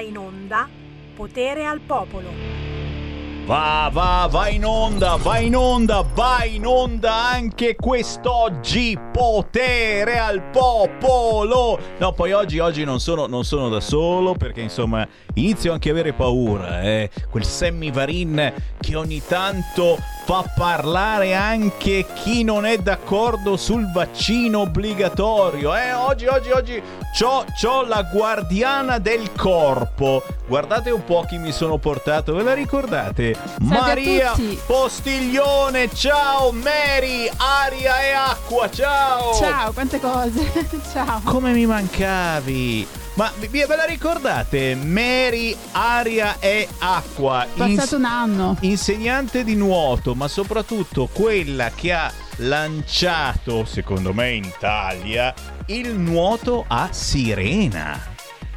in onda Potere al Popolo. Va, va, va in onda, va in onda, va in onda anche quest'oggi. Potere al popolo. No, poi oggi, oggi non, sono, non sono da solo perché insomma inizio anche a avere paura. Eh? Quel Sammy Varin che ogni tanto fa parlare anche chi non è d'accordo sul vaccino obbligatorio. Eh? Oggi, oggi, oggi c'ho, c'ho la guardiana del corpo. Guardate un po' chi mi sono portato, ve la ricordate? Maria Postiglione, ciao Mary, aria e acqua, ciao! Ciao, quante cose, ciao! Come mi mancavi? Ma ve la ricordate? Mary, aria e acqua. Passato ins- un anno. Insegnante di nuoto, ma soprattutto quella che ha lanciato, secondo me in Italia, il nuoto a sirena.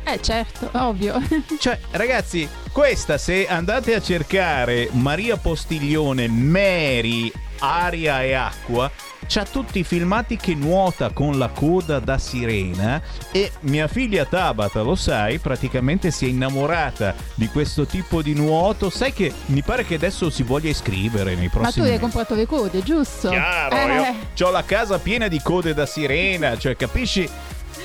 Eh certo, ovvio. Cioè, ragazzi, questa se andate a cercare Maria Postiglione, Mary, aria e acqua, c'ha tutti i filmati che nuota con la coda da sirena e mia figlia Tabata, lo sai, praticamente si è innamorata di questo tipo di nuoto. Sai che mi pare che adesso si voglia iscrivere nei prossimi Ma tu hai comprato le code, giusto? Chiaro, eh. io ho la casa piena di code da sirena, cioè capisci?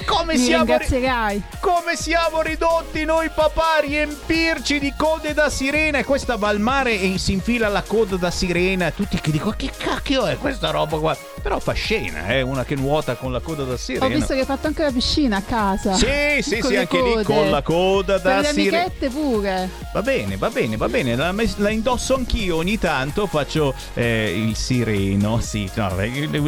Come siamo, ri- come siamo ridotti noi papà a riempirci di code da sirena e questa va al mare e si infila la coda da sirena tutti che dicono che cacchio è questa roba qua? Però fa scena eh una che nuota con la coda da sirena. Ho visto che hai fatto anche la piscina a casa. Sì sì sì anche code. lì con la coda da sirena le amichette pure. Va bene va bene va bene. La, la indosso anch'io ogni tanto faccio eh, il sireno. Sì no,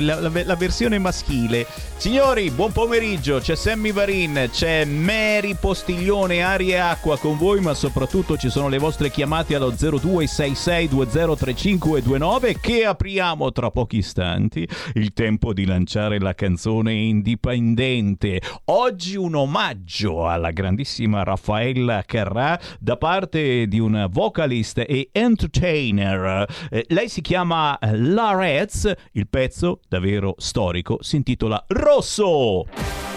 la, la, la versione maschile. Signori buon pomeriggio c'è Sammy Varin, c'è Mary Postiglione, Aria e Acqua con voi, ma soprattutto ci sono le vostre chiamate allo 0266203529 che apriamo tra pochi istanti. Il tempo di lanciare la canzone indipendente. Oggi un omaggio alla grandissima Raffaella Carrà da parte di una vocalist e entertainer. Eh, lei si chiama Larez, il pezzo davvero storico si intitola Rosso.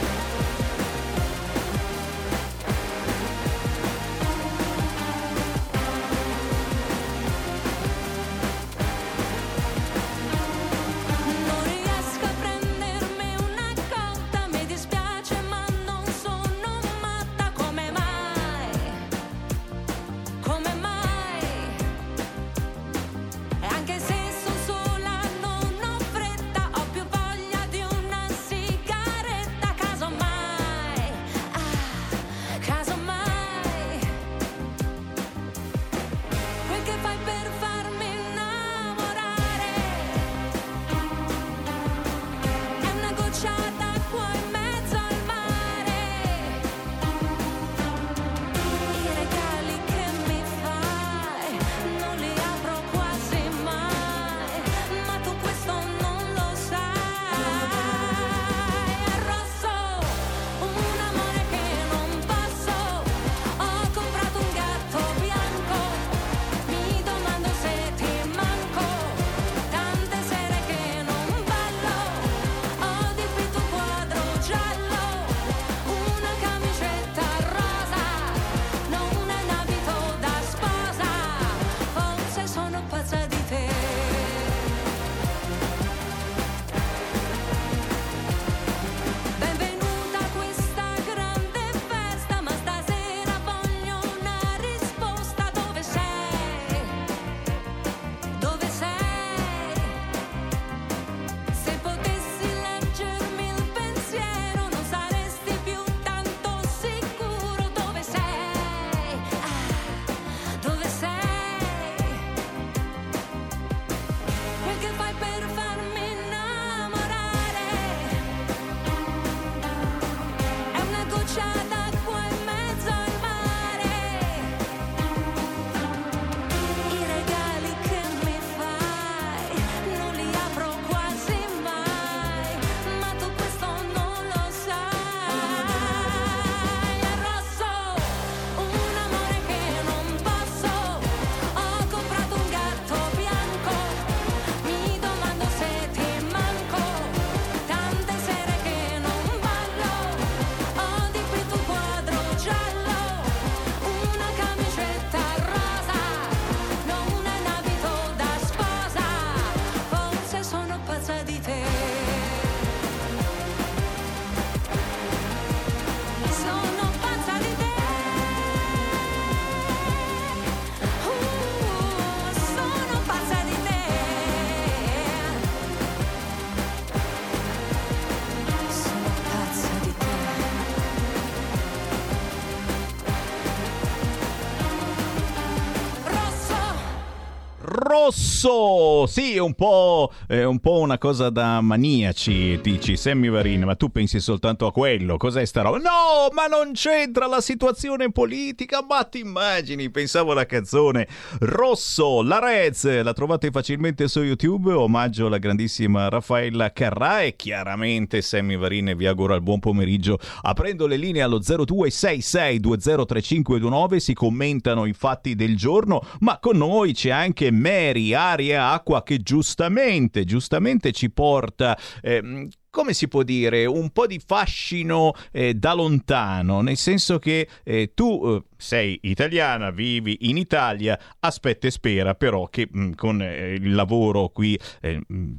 Rosso. Sì, è un po', è un po' una cosa da maniaci, dici Sammy Varin, ma tu pensi soltanto a quello. Cos'è sta roba? No, ma non c'entra la situazione politica, ma ti immagini, pensavo alla canzone Rosso, la Rez, la trovate facilmente su YouTube, omaggio alla grandissima Raffaella Carrà e chiaramente Sammy Varin vi auguro il buon pomeriggio aprendo le linee allo 0266203529 si commentano i fatti del giorno, ma con noi c'è anche Mary Aria Acqua che giustamente, giustamente ci porta eh, come si può dire, un po' di fascino eh, da lontano, nel senso che eh, tu eh, sei italiana, vivi in Italia, aspetta e spera però che mh, mm, con eh, il lavoro qui, eh, mh,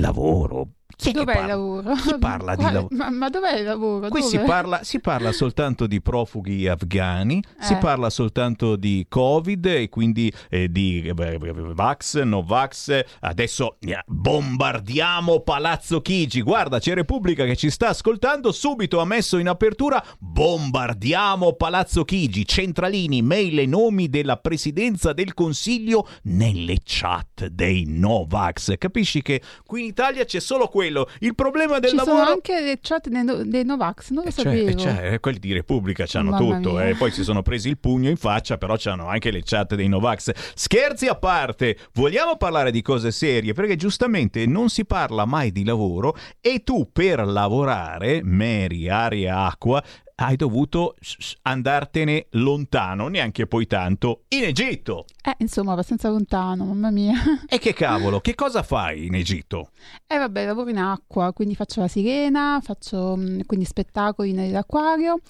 lavoro, chi dov'è il lavoro? Chi parla Quale? di lavoro? Ma, ma, dov'è il lavoro? Qui si parla, si parla, soltanto di profughi afghani, eh. si parla soltanto di Covid e quindi eh, di eh, Vax, no Vax. Adesso yeah, bombardiamo Palazzo Chigi. Guarda, c'è Repubblica che ci sta ascoltando. Subito ha messo in apertura bombardiamo Palazzo Chigi. Centralini, mail e nomi della presidenza del Consiglio nelle chat dei Novax. Capisci che qui in Italia c'è solo quello quello. Il problema del Ci lavoro... sono anche le chat dei, no- dei Novax, non lo eh, sapevo. Cioè, cioè, quelli di Repubblica c'hanno tutto, eh. poi si sono presi il pugno in faccia, però c'hanno anche le chat dei Novax. Scherzi a parte, vogliamo parlare di cose serie, perché giustamente non si parla mai di lavoro e tu per lavorare, Mary, aria, acqua, hai dovuto andartene lontano, neanche poi tanto, in Egitto. Eh, insomma, abbastanza lontano, mamma mia. E che cavolo, che cosa fai in Egitto? Eh vabbè, lavoro in acqua, quindi faccio la sirena, faccio quindi spettacoli nell'acquario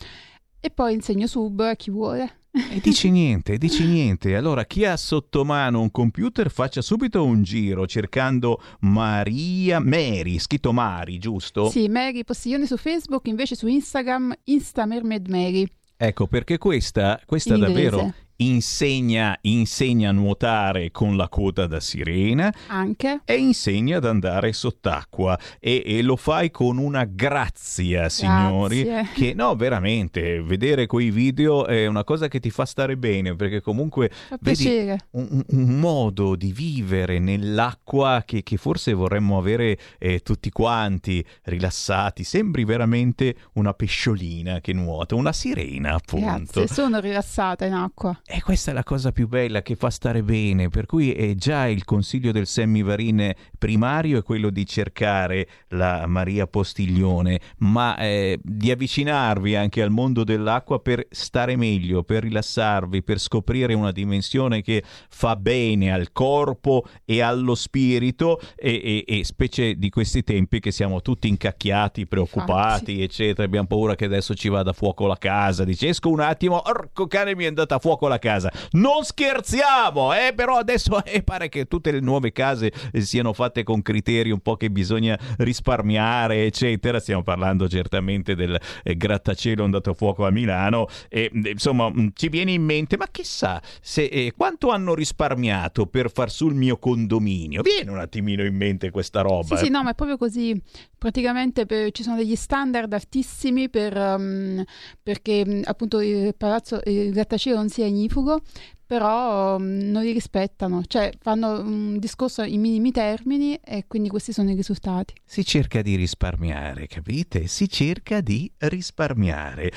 e poi insegno sub a chi vuole. E dici niente, dici niente. Allora, chi ha sotto mano un computer faccia subito un giro cercando Maria Mary, scritto Mari, giusto? Sì, Mary Postiglione su Facebook, invece su Instagram Insta Mermaid Mary. Ecco, perché questa, questa davvero insegna, insegna a nuotare con la coda da sirena Anche. e insegna ad andare sott'acqua e, e lo fai con una grazia, signori, Grazie. che no, veramente, vedere quei video è una cosa che ti fa stare bene perché comunque Fa vedi un, un modo di vivere nell'acqua che, che forse vorremmo avere eh, tutti quanti rilassati, sembri veramente una pesciolina che nuota, una sirena appunto. Grazie, sono rilassata in acqua. E questa è la cosa più bella che fa stare bene, per cui è già il consiglio del Semivarin primario è quello di cercare la Maria Postiglione, ma eh, di avvicinarvi anche al mondo dell'acqua per stare meglio, per rilassarvi, per scoprire una dimensione che fa bene al corpo e allo spirito e, e, e specie di questi tempi che siamo tutti incacchiati, preoccupati, Infatti. eccetera, abbiamo paura che adesso ci vada a fuoco la casa, dice esco un attimo, orco cane mi è andata a fuoco la casa. Non scherziamo, eh, però adesso eh, pare che tutte le nuove case eh, siano fatte con criteri un po' che bisogna risparmiare, eccetera. Stiamo parlando certamente del eh, grattacielo andato a fuoco a Milano e mm, insomma ci viene in mente, ma chissà se, eh, quanto hanno risparmiato per far su il mio condominio? Viene un attimino in mente questa roba. Sì, sì, eh. no, ma è proprio così. Praticamente per- ci sono degli standard altissimi per, um, perché appunto il palazzo, il grattacielo non sia ignifugo, però um, non li rispettano, cioè fanno un discorso in minimi termini e quindi questi sono i risultati. Si cerca di risparmiare, capite? Si cerca di risparmiare.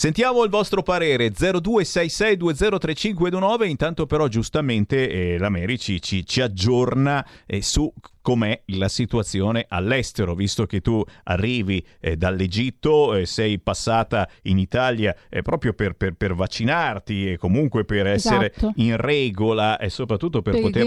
Sentiamo il vostro parere 0266203529 intanto però giustamente eh, la Mary ci, ci- ci aggiorna eh, su com'è la situazione all'estero visto che tu arrivi eh, dall'Egitto eh, sei passata in Italia eh, proprio per, per- per vaccinarti e comunque per essere Esatto. in regola e soprattutto per Per, poter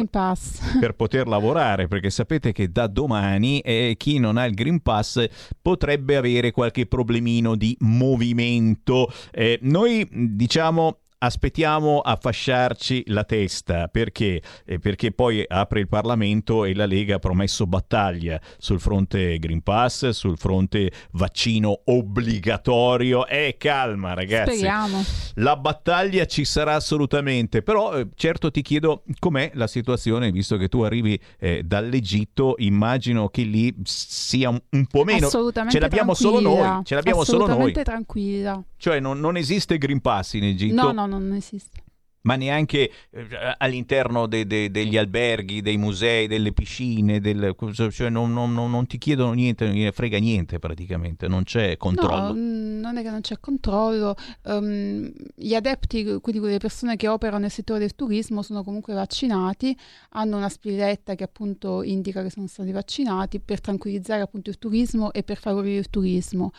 per poter lavorare, perché sapete che da domani eh, chi non ha il Green Pass potrebbe avere qualche problemino di movimento. Eh, noi diciamo aspettiamo a fasciarci la testa perché? Eh, perché poi apre il Parlamento e la Lega ha promesso battaglia sul fronte Green Pass, sul fronte vaccino obbligatorio. E calma ragazzi, Speriamo. la battaglia ci sarà assolutamente, però eh, certo ti chiedo com'è la situazione, visto che tu arrivi eh, dall'Egitto, immagino che lì sia un, un po' meno. Assolutamente ce l'abbiamo solo noi, ce l'abbiamo solo noi. Assolutamente tranquilla. Cioè non, non esiste Green Pass in Egitto. No, no, non esiste. ma neanche eh, all'interno de, de, degli alberghi, dei musei, delle piscine, del, cioè non, non, non, ti chiedono niente, non gliene frega niente praticamente, non c'è controllo. No, mm, non è che non c'è controllo, um, gli adepti, quindi quelle persone che operano nel settore del turismo sono comunque vaccinati, hanno una spilletta che appunto indica che sono stati vaccinati per tranquillizzare appunto il turismo e per favorire il turismo.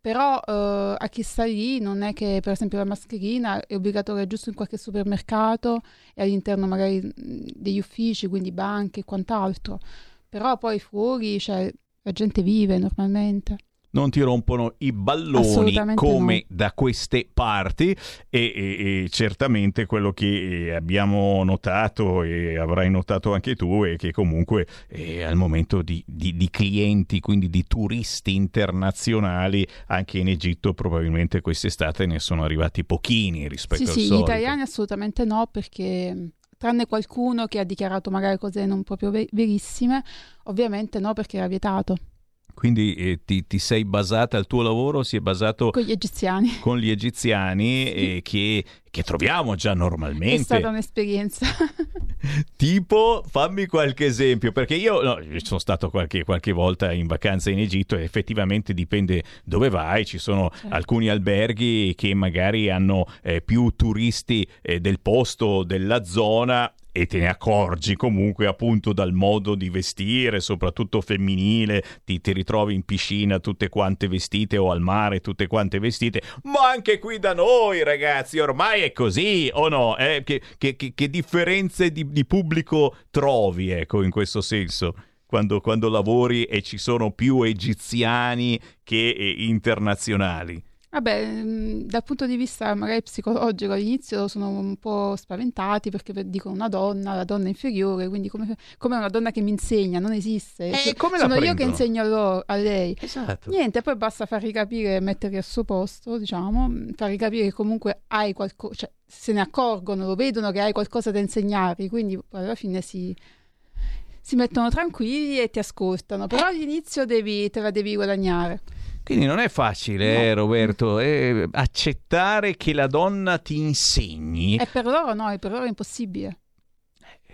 Però eh, a chi sta lì non è che per esempio la mascherina è obbligatoria giusto in qualche supermercato e all'interno magari degli uffici, quindi banche e quant'altro. Però poi fuori cioè, la gente vive normalmente non ti rompono i balloni come no. da queste parti e, e, e, certamente quello che eh, abbiamo notato e avrai notato anche tu è che comunque eh, al momento di, di, di, clienti, quindi di turisti internazionali, anche in Egitto probabilmente quest'estate ne sono arrivati pochini rispetto sì, al sì, solito. Sì, gli italiani assolutamente no perché tranne qualcuno che ha dichiarato magari cose non proprio verissime, ovviamente no perché era vietato. Quindi eh, ti, ti, sei basata, il tuo lavoro si è basato con gli egiziani, con gli egiziani sì. eh, che, che, troviamo già normalmente. È stata un'esperienza. tipo, fammi qualche esempio, perché io no, sono stato qualche, qualche, volta in vacanza in Egitto e effettivamente dipende dove vai, ci sono certo. alcuni alberghi che magari hanno eh, più turisti eh, del posto, della zona e te ne accorgi comunque appunto dal modo di vestire, soprattutto femminile, ti, ti, ritrovi in piscina tutte quante vestite o al mare tutte quante vestite, ma anche qui da noi ragazzi ormai è così o no? Eh? Che, che, che, che, differenze di, di, pubblico trovi ecco in questo senso? Quando, quando lavori e ci sono più egiziani che eh, internazionali. Vabbè, dal punto di vista magari psicologico all'inizio sono un po' spaventati perché dicono una donna, la donna inferiore, quindi come, come una donna che mi insegna, non esiste. Eh, come sono io che insegno a, loro, a lei. Esatto. Niente, poi basta fargli capire, metterli al suo posto, diciamo, fargli capire che comunque hai qualcosa, cioè se ne accorgono, lo vedono che hai qualcosa da insegnargli, quindi alla fine si si mettono tranquilli e ti ascoltano, però all'inizio devi, te la devi guadagnare. Quindi non è facile, no. eh, Roberto, eh, accettare che la donna ti insegni. E per loro no, per loro è impossibile.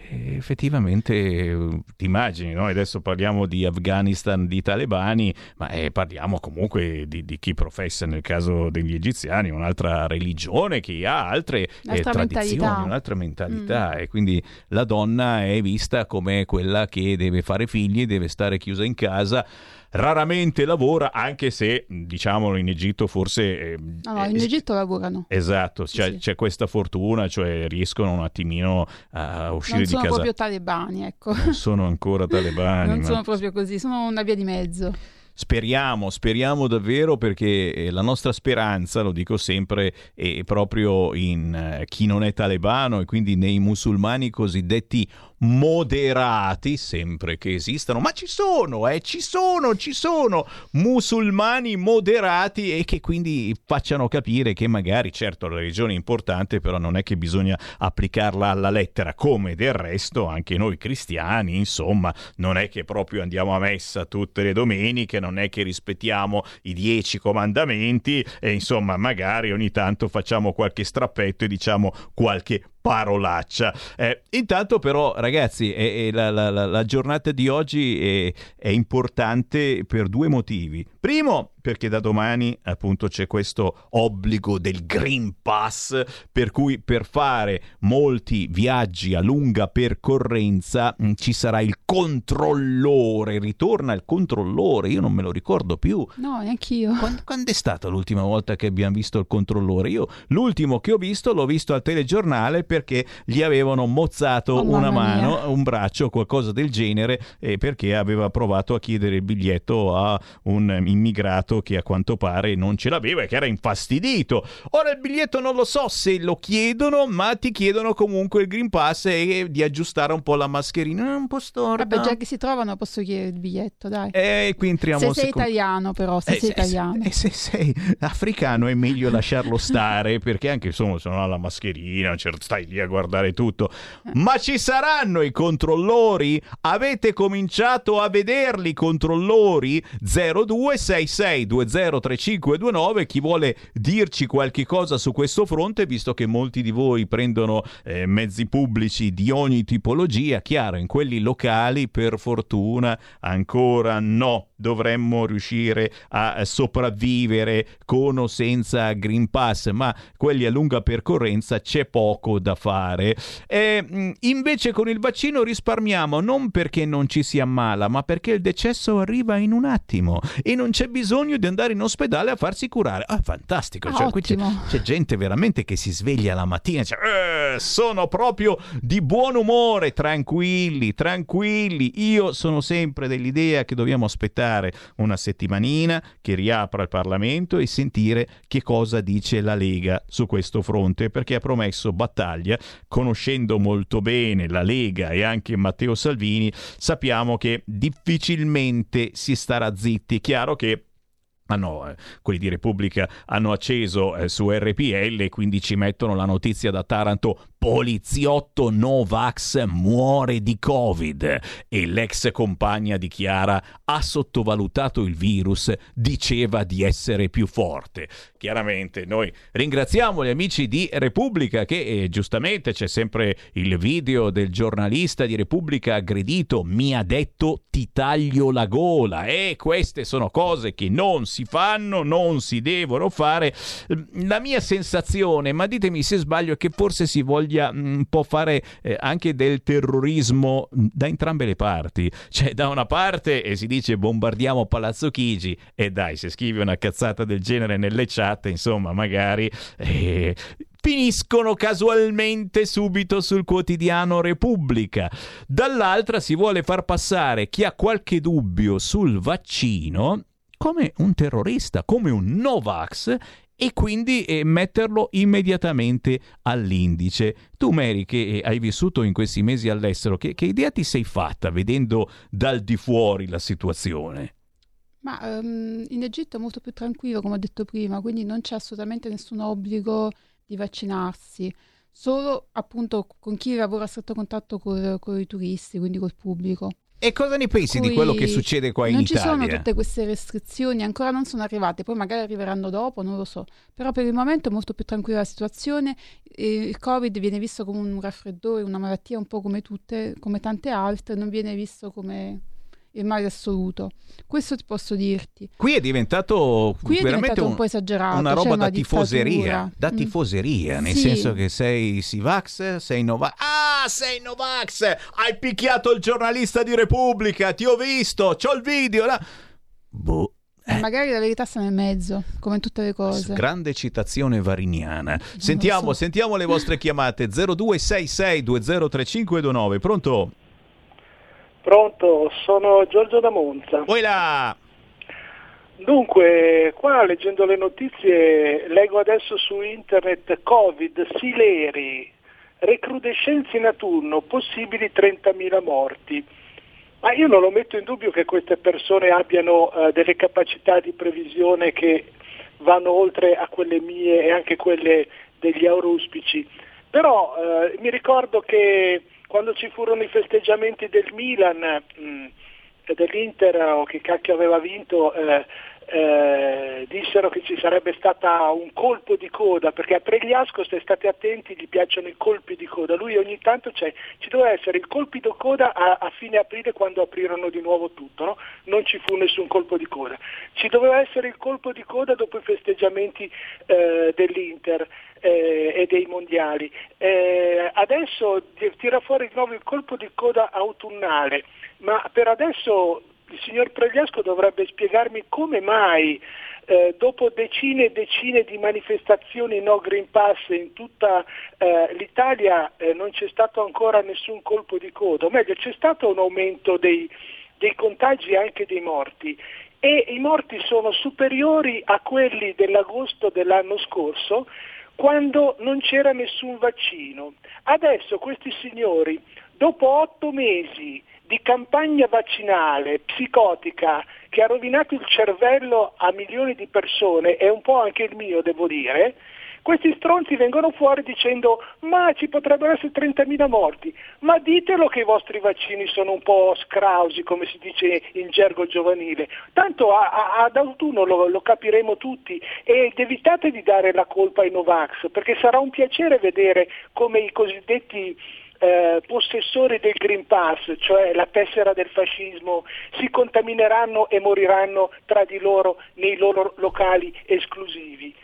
Eh, effettivamente eh, ti immagini, no? adesso parliamo di Afghanistan, di talebani, ma eh, parliamo comunque di, di, chi professa nel caso degli egiziani un'altra religione, che ha altre eh, tradizioni, mentalità. un'altra mentalità mm. e quindi la donna è vista come quella che deve fare figli, deve stare chiusa in casa raramente lavora, anche se diciamolo in Egitto forse... Eh, no, no, in Egitto lavorano. Esatto, sì, c'è, sì. c'è, questa fortuna, cioè riescono un attimino a uscire di casa. Non sono proprio talebani, ecco. Non sono ancora talebani. non ma... sono proprio così, sono una via di mezzo. Speriamo, speriamo davvero perché eh, la nostra speranza, lo dico sempre, è proprio in eh, chi non è talebano e quindi nei musulmani cosiddetti moderati, sempre che esistano, ma ci sono, eh, ci sono, ci sono musulmani moderati e che quindi facciano capire che magari, certo, la religione è importante, però non è che bisogna applicarla alla lettera, come del resto anche noi cristiani, insomma, non è che proprio andiamo a messa tutte le domeniche, non è che rispettiamo i dieci comandamenti e insomma, magari ogni tanto facciamo qualche strappetto e diciamo qualche parolaccia. Eh, intanto però ragazzi è, è la, la, la, giornata di oggi è, è importante per due motivi. Primo, perché da domani appunto c'è questo obbligo del Green Pass, per cui per fare molti viaggi a lunga percorrenza mh, mm, ci sarà il controllore, ritorna il controllore, io non me lo ricordo più. No, neanch'io. Quando, quando è stata l'ultima volta che abbiamo visto il controllore? Io l'ultimo che ho visto l'ho visto al telegiornale perché gli avevano mozzato oh, una mano, mia. un braccio, qualcosa del genere, eh, perché aveva provato a chiedere il biglietto a un immigrato biglietto che a quanto pare non ce l'aveva e che era infastidito. Ora il biglietto non lo so se lo chiedono, ma ti chiedono comunque il Green Pass e di aggiustare un po' la mascherina. È un po' storta. Vabbè, già che si trovano posso chiedere il biglietto, dai. E qui entriamo... Se sei secondo... italiano però, se eh, sei se, italiano. E se, se sei africano è meglio lasciarlo stare, perché anche insomma se non ha la mascherina, certo, stai lì a guardare tutto. Eh. Ma ci saranno i controllori? Avete cominciato a vederli i controllori? 0266 203529, chi vuole dirci qualche cosa su questo fronte, visto che molti di voi prendono eh, mezzi pubblici di ogni tipologia, chiaro, in quelli locali per fortuna ancora no, dovremmo riuscire a sopravvivere con o senza Green Pass, ma quelli a lunga percorrenza c'è poco da fare. E, invece con il vaccino risparmiamo non perché non ci si ammala, ma perché il decesso arriva in un attimo e non c'è bisogno di andare in ospedale a farsi curare. Ah, fantastico! Cioè, qui c'è, c'è, gente veramente che si sveglia la mattina e dice: eh, Sono proprio di buon umore, tranquilli, tranquilli. Io sono sempre dell'idea che dobbiamo aspettare una settimanina che riapra il Parlamento e sentire che cosa dice la Lega su questo fronte, perché ha promesso battaglia, conoscendo molto bene la Lega e anche Matteo Salvini, sappiamo che difficilmente si starà zitti. Chiaro che hanno, eh, quelli di Repubblica hanno acceso eh, su RPL e quindi ci mettono la notizia da Taranto poliziotto Novax muore di Covid e l'ex compagna dichiara ha sottovalutato il virus, diceva di essere più forte. Chiaramente noi ringraziamo gli amici di Repubblica che eh, giustamente c'è sempre il video del giornalista di Repubblica aggredito, mi ha detto ti taglio la gola e queste sono cose che non si fanno, non si devono fare. La mia sensazione, ma ditemi se sbaglio, è che forse si voglia voglia mm, un po' fare eh, anche del terrorismo mm, da entrambe le parti. Cioè, da una parte e si dice bombardiamo Palazzo Chigi e dai, se scrivi una cazzata del genere nelle chat, insomma, magari... Eh, finiscono casualmente subito sul quotidiano Repubblica. Dall'altra si vuole far passare chi ha qualche dubbio sul vaccino come un terrorista, come un Novax e quindi eh, metterlo immediatamente all'indice. Tu, Mary, che eh, hai vissuto in questi mesi all'estero, che, che idea ti sei fatta vedendo dal di fuori la situazione? Ma um, in Egitto è molto più tranquillo, come ho detto prima, quindi non c'è assolutamente nessun obbligo di vaccinarsi, solo appunto con chi lavora a stretto contatto con, con i turisti, quindi col pubblico. E cosa ne pensi di quello che succede qua in Italia? Non ci sono tutte queste restrizioni, ancora non sono arrivate, poi magari arriveranno dopo, non lo so. Però per il momento è molto più tranquilla la situazione. Il Covid viene visto come un raffreddore, una malattia un po' come tutte, come tante altre, non viene visto come il male assoluto. Questo ti posso dirti. Qui è diventato Qui è veramente diventato un, po' esagerato. Una roba una da tifoseria, da mm. tifoseria, mm. nel sì. senso che sei Sivax, sei Novax. Ah, sei Novax! Hai picchiato il giornalista di Repubblica, ti ho visto, c'ho il video. La... Boh. Eh. Magari la verità sta nel mezzo, come tutte le cose. Grande citazione variniana. Sentiamo, so. sentiamo le vostre chiamate 0266 203529. Pronto? Pronto, sono Giorgio da Monza. Poi là! Dunque, qua leggendo le notizie leggo adesso su internet Covid, Sileri, recrudescenze in autunno, possibili 30.000 morti. Ma io non lo metto in dubbio che queste persone abbiano uh, delle capacità di previsione che vanno oltre a quelle mie e anche quelle degli auruspici. Però uh, mi ricordo che quando ci furono i festeggiamenti del Milan mh, mm, dell'Inter o che cacchio aveva vinto, eh, eh, dissero che ci sarebbe stato un colpo di coda, perché a Pregliasco, se state attenti, gli piacciono i colpi di coda. Lui ogni tanto c'è, ci doveva essere il colpo di coda a, a fine aprile quando aprirono di nuovo tutto, no? non ci fu nessun colpo di coda. Ci doveva essere il colpo di coda dopo i festeggiamenti eh, dell'Inter eh, e dei mondiali. Eh, adesso tira fuori di nuovo il colpo di coda autunnale, ma per adesso il signor Pregliasco dovrebbe spiegarmi come mai eh, dopo decine e decine di manifestazioni no Green Pass in tutta eh, l'Italia eh, non c'è stato ancora nessun colpo di coda, o meglio c'è stato un aumento dei, dei contagi e anche dei morti e i morti sono superiori a quelli dell'agosto dell'anno scorso quando non c'era nessun vaccino. Adesso questi signori, dopo otto mesi di campagna vaccinale psicotica che ha rovinato il cervello a milioni di persone e un po' anche il mio devo dire, questi stronzi vengono fuori dicendo ma ci potrebbero essere 30.000 morti, ma ditelo che i vostri vaccini sono un po' scrausi come si dice in gergo giovanile, tanto a, a, ad autunno lo, lo capiremo tutti ed evitate di dare la colpa ai Novax perché sarà un piacere vedere come i cosiddetti eh, possessori del Green Pass, cioè la tessera del fascismo, si contamineranno e moriranno tra di loro nei loro locali esclusivi.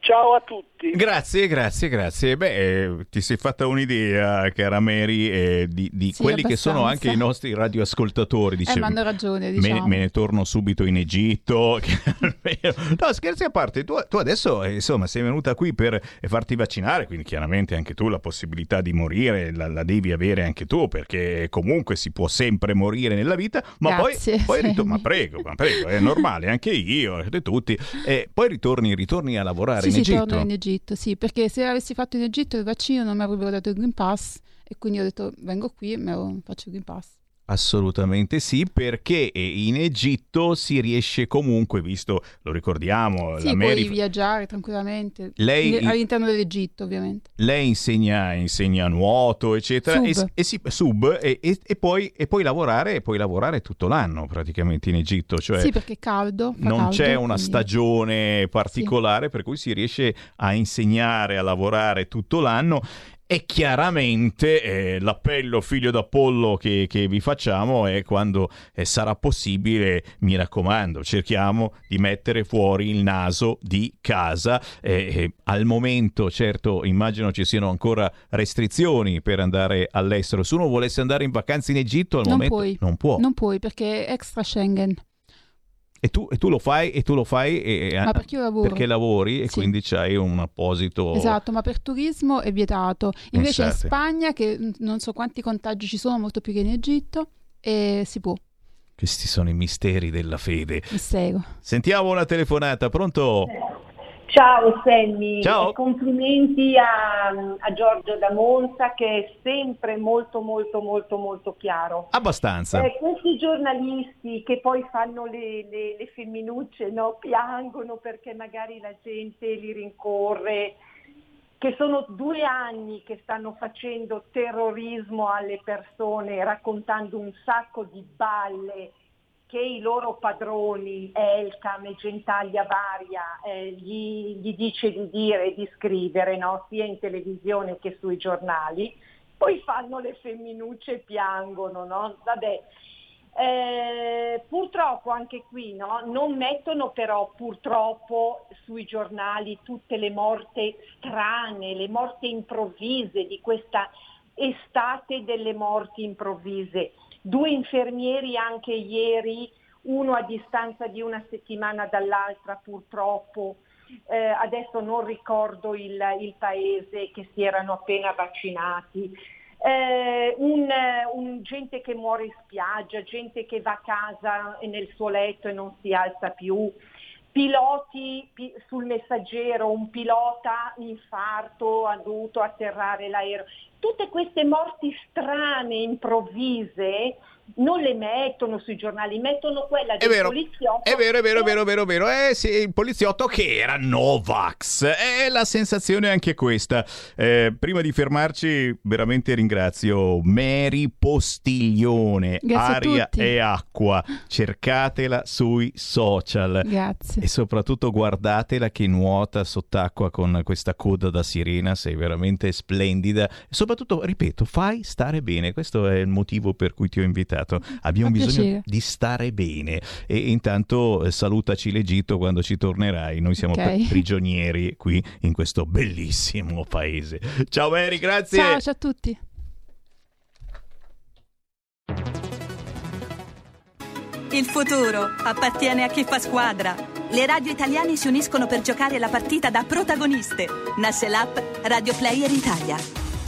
Ciao a tutti. Grazie, grazie, grazie. Beh, eh, ti sei fatta un'idea, cara Mary, eh, di, di Sì, quelli che abbastanza. sono anche i nostri radioascoltatori. Dice, Eh, ma hanno ragione, me, diciamo. me ne torno subito in Egitto. no, scherzi a parte, tu, tu adesso eh, insomma sei venuta qui per farti vaccinare, quindi chiaramente anche tu la possibilità di morire la, la devi avere anche tu, perché comunque si può sempre morire nella vita, ma Grazie, poi, poi Sammy. ritorni, ma prego, ma prego, è normale, anche io, e tutti, e poi ritorni, ritorni a lavorare Sì, in sì, Egitto. torno in Egitto, sì, perché se avessi fatto in Egitto il vaccino non mi avrebbero dato il Green Pass e quindi ho detto vengo qui e me lo faccio il Green Pass. Assolutamente sì, perché in Egitto si riesce comunque, visto, lo ricordiamo, Sì, la puoi Mary, viaggiare tranquillamente, Lei- in- all'interno dell'Egitto ovviamente. lei insegna, insegna nuoto, eccetera, Sub. e, e si- sub, e, e- poi, e poi lavorare, e puoi lavorare tutto l'anno praticamente in Egitto, cioè sì, perché è caldo. non caldo, c'è una quindi- stagione particolare per cui si riesce a insegnare, a lavorare tutto l'anno. E chiaramente eh, l'appello figlio d'Apollo che, che vi facciamo è quando eh, sarà possibile, mi raccomando, cerchiamo di mettere fuori il naso di casa. Eh, eh, al momento, certo, immagino ci siano ancora restrizioni per andare all'estero. Se uno volesse andare in vacanza in Egitto, al Non momento puoi. non può. Non puoi perché è extra Schengen, E, tu, e tu lo fai, e tu lo fai e- ma perché io lavoro. perché lavori e Sì. quindi c'hai un apposito... Esatto, ma per turismo è vietato. Invece in Pensate. Spagna, che non so quanti contagi ci sono, molto più che in Egitto, e si può, Questi sono i misteri della fede. mistero. Sentiamo una telefonata, pronto? Ciao Sammy, Ciao. complimenti a, a Giorgio da Monza che è sempre molto molto molto molto chiaro. Abbastanza. Eh, questi giornalisti che poi fanno le, le- le femminucce, no? piangono perché magari la gente li rincorre, che sono due anni che stanno facendo terrorismo alle persone, raccontando un sacco di balle che i loro padroni, Elcam e Gentaglia Varia, eh, gli, gli dice di dire e di scrivere, no? sia in televisione che sui giornali, poi fanno le femminucce e piangono, no? Vabbè. Eh, purtroppo anche qui no? non mettono però purtroppo sui giornali tutte le morte strane, le morte improvvise di questa estate delle morti improvvise. Due infermieri anche ieri, uno a distanza di una settimana dall'altra purtroppo, eh, adesso non ricordo il, il paese che si erano appena vaccinati. Eh, un, un gente che muore in spiaggia, gente che va a casa e nel suo letto e non si alza più, piloti pi- sul messaggero, un pilota infarto ha dovuto atterrare l'aereo. Tutte queste morti strane, improvvise, non le mettono sui giornali, mettono quella È del vero, poliziotto. è vero, è vero, è vero, è vero, è vero. Eh sì, il poliziotto che era Novax. È la sensazione è anche questa. Eh, prima di fermarci, veramente ringrazio Mary Postiglione, Grazie Aria e Acqua. Cercatela sui social. Grazie. E soprattutto guardatela che nuota sott'acqua con questa coda da sirena, sei veramente splendida. E soprattutto, ripeto, fai stare bene. Questo è il motivo per cui ti ho invitato. Abbiamo Fa bisogno piacere. di stare bene. E intanto eh, salutaci l'Egitto quando ci tornerai. Noi siamo Ok. per- prigionieri qui in questo bellissimo paese. Ciao Mary, grazie. Ciao, ciao a tutti. Il futuro appartiene a chi fa squadra. Le radio italiane si uniscono per giocare la partita da protagoniste. Nasce l'app Radio Player Italia.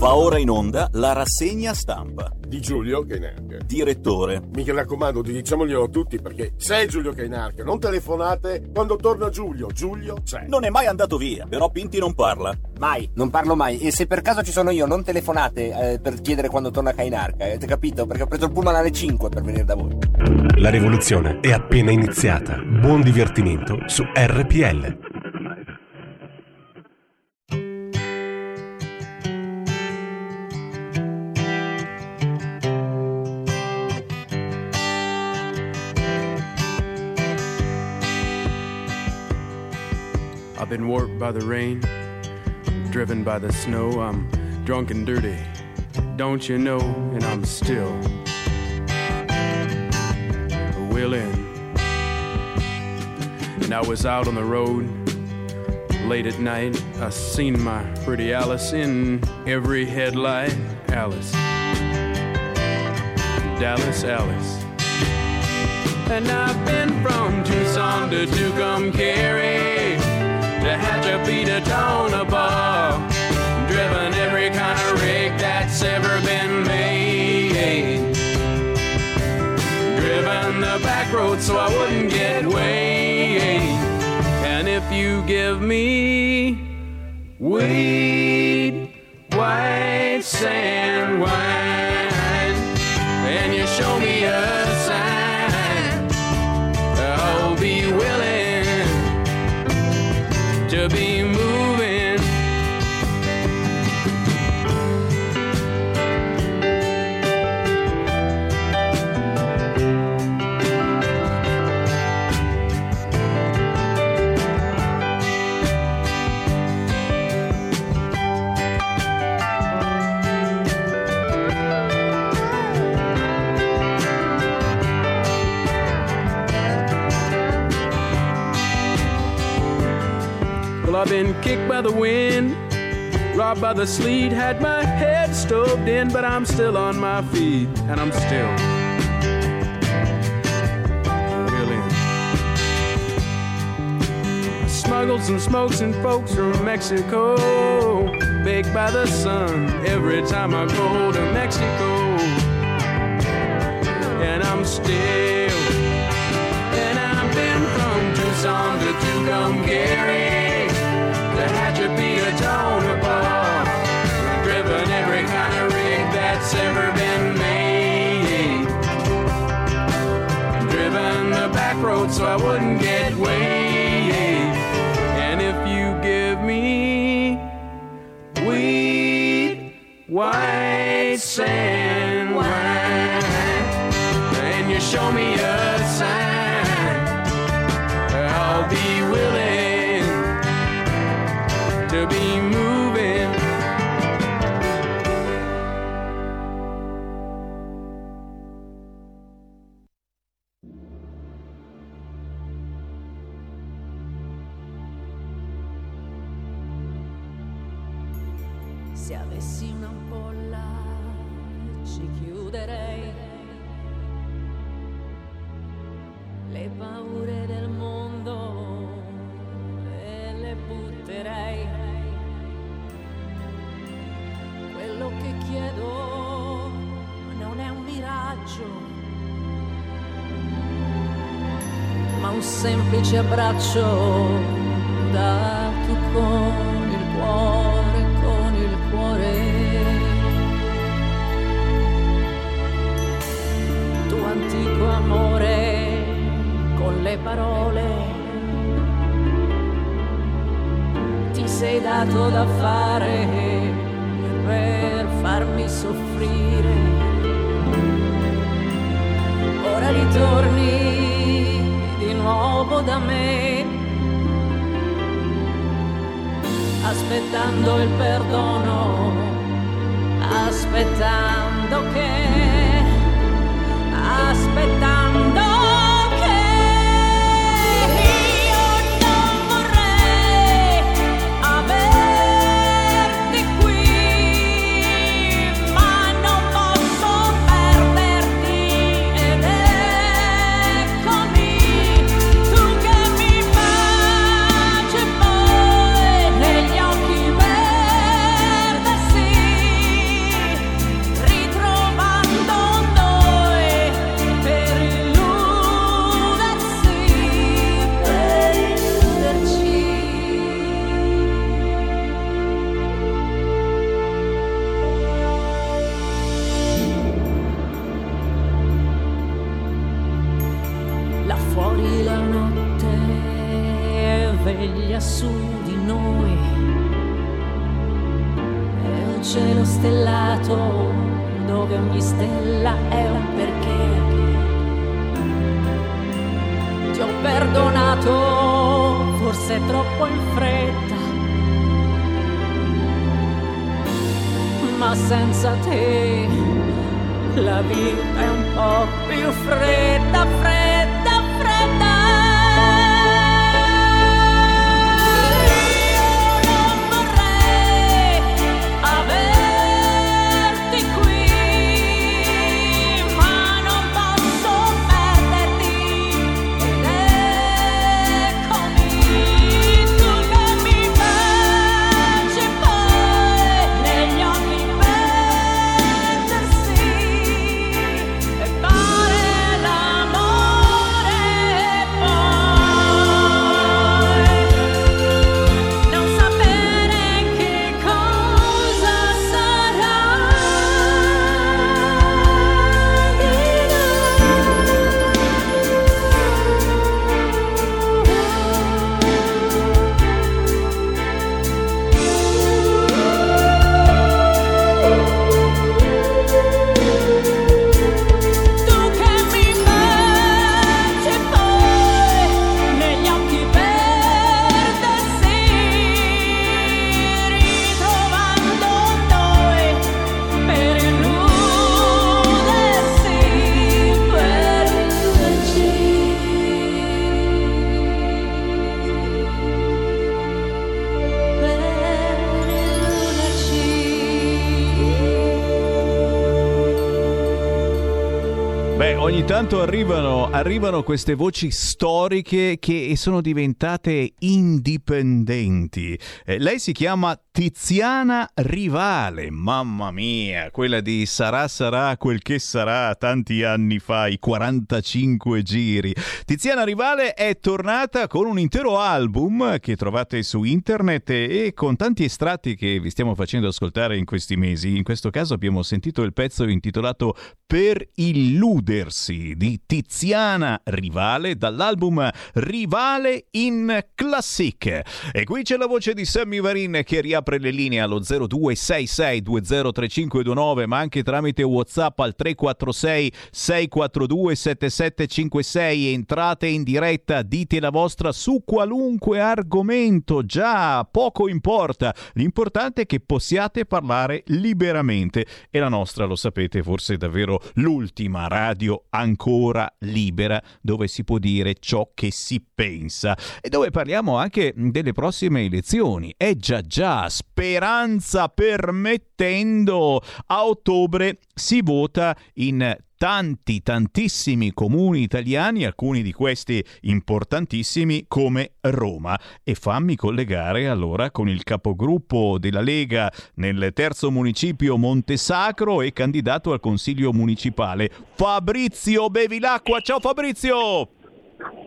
Va ora in onda la rassegna stampa. Di Giulio Cainarca. Direttore. Mica raccomando, diciamoglielo a tutti perché c'è Giulio Cainarca. Non telefonate quando torna Giulio. Giulio c'è. Non è mai andato via, però Pinti non parla. Mai, non parlo mai. E se per caso ci sono io, non telefonate eh, per chiedere quando torna Cainarca. Avete capito? Perché ho preso il pullman alle 5 per venire da voi. La rivoluzione è appena iniziata. Buon divertimento su RPL. Been warped by the rain, driven by the snow. I'm drunk and dirty, don't you know? And I'm still willing. And I was out on the road late at night. I seen my pretty Alice in every headlight. Alice, Dallas, Alice. And I've been from Tucson to Tucumcari to Hatchapee to Tonopah. Driven every kind of rig that's ever been made. Driven the back road so I wouldn't get weighed. And if you give me weed, white sand wine, I've been kicked by the wind, robbed by the sleet, had my head stoved in, but I'm still on my feet, and I'm still willing. Smuggled some smokes and folks from Mexico, baked by the sun every time I go to Mexico, and I'm still. And I've been from Tucson to Tucumcari to Hatchapee to Tonopah. Driven every kind of rig that's ever been made. Driven the back road so I wouldn't get weighed. And if you give me weed, white sand semplice arrivano, arrivano queste voci storiche che sono diventate indipendenti. Eh, lei si chiama Tiziana Rivale, mamma mia, quella di Sarà sarà quel che sarà tanti anni fa, i 45 giri. Tiziana Rivale è tornata con un intero album che trovate su internet e con tanti estratti che vi stiamo facendo ascoltare in questi mesi. In questo caso abbiamo sentito il pezzo intitolato Per illudersi di Tiziana Rivale dall'album Rivale in Classic. E qui c'è la voce di Sammy Varin che riapre le linee allo 0266203529 ma anche tramite WhatsApp al 346 642 7756 entrate in diretta, dite la vostra su qualunque argomento, già poco importa, l'importante è che possiate parlare liberamente. E la nostra, lo sapete, forse è davvero l'ultima radio ancora libera dove si può dire ciò che si pensa e dove parliamo anche delle prossime elezioni. È già già, speranza permettendo, a ottobre si vota in tanti, tantissimi comuni italiani, alcuni di questi importantissimi come Roma. E fammi collegare allora con il capogruppo della Lega nel terzo municipio Montesacro e candidato al consiglio municipale, Fabrizio Bevilacqua. Ciao Fabrizio!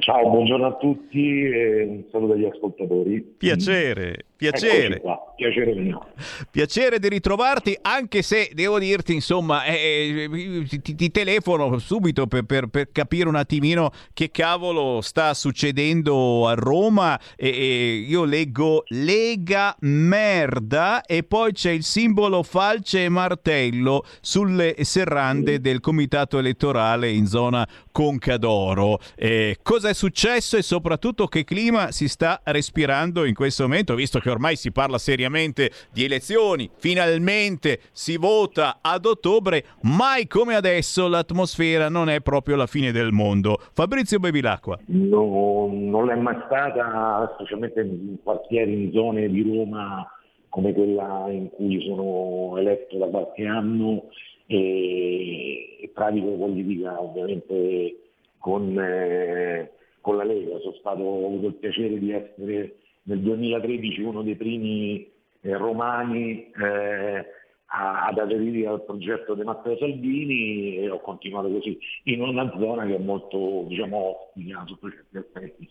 Ciao, buongiorno a tutti e un saluto agli ascoltatori. Piacere, Piacere. Qua, piacere mio. Piacere di ritrovarti, anche se devo dirti, insomma, eh, eh, ti, ti telefono subito per, per- per capire un attimino che cavolo sta succedendo a Roma. E, e io leggo Lega Merda e poi c'è il simbolo falce e martello sulle serrande del comitato elettorale in zona Concadoro. Eh, cosa è successo e soprattutto che clima si sta respirando in questo momento, visto che ormai si parla seriamente di elezioni, finalmente si vota ad ottobre, mai come adesso l'atmosfera non è proprio la fine del mondo. Fabrizio Bevilacqua. No, non l'è mai stata, specialmente in quartieri, in zone di Roma come quella in cui sono eletto da qualche anno e, e pratico politica ovviamente con, eh, con la Lega. Stato, ho avuto il piacere di essere nel 2013 uno dei primi eh, romani eh, ad aderire al progetto di Matteo Salvini e ho continuato così in una zona che è molto diciamo ostica sotto certi aspetti.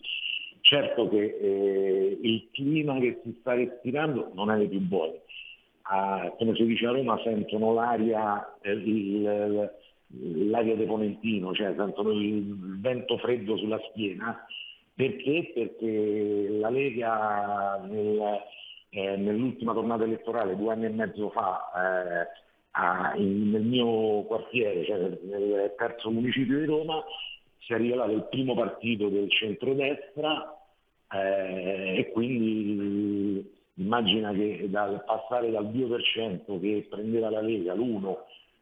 Certo che eh, il clima che si sta respirando non è dei più buoni. Ah, come si dice a Roma sentono l'aria, eh, il- l'aria de Ponentino, cioè sentono il vento freddo sulla schiena. Perché? Perché la Lega nel- eh, nell'ultima tornata elettorale due anni e mezzo fa eh, a- in- nel mio quartiere, cioè nel, nel terzo municipio di Roma, si è rivelato il primo partito del centrodestra eh, e quindi immagina che dal passare dal 2% che prendeva la Lega, l'1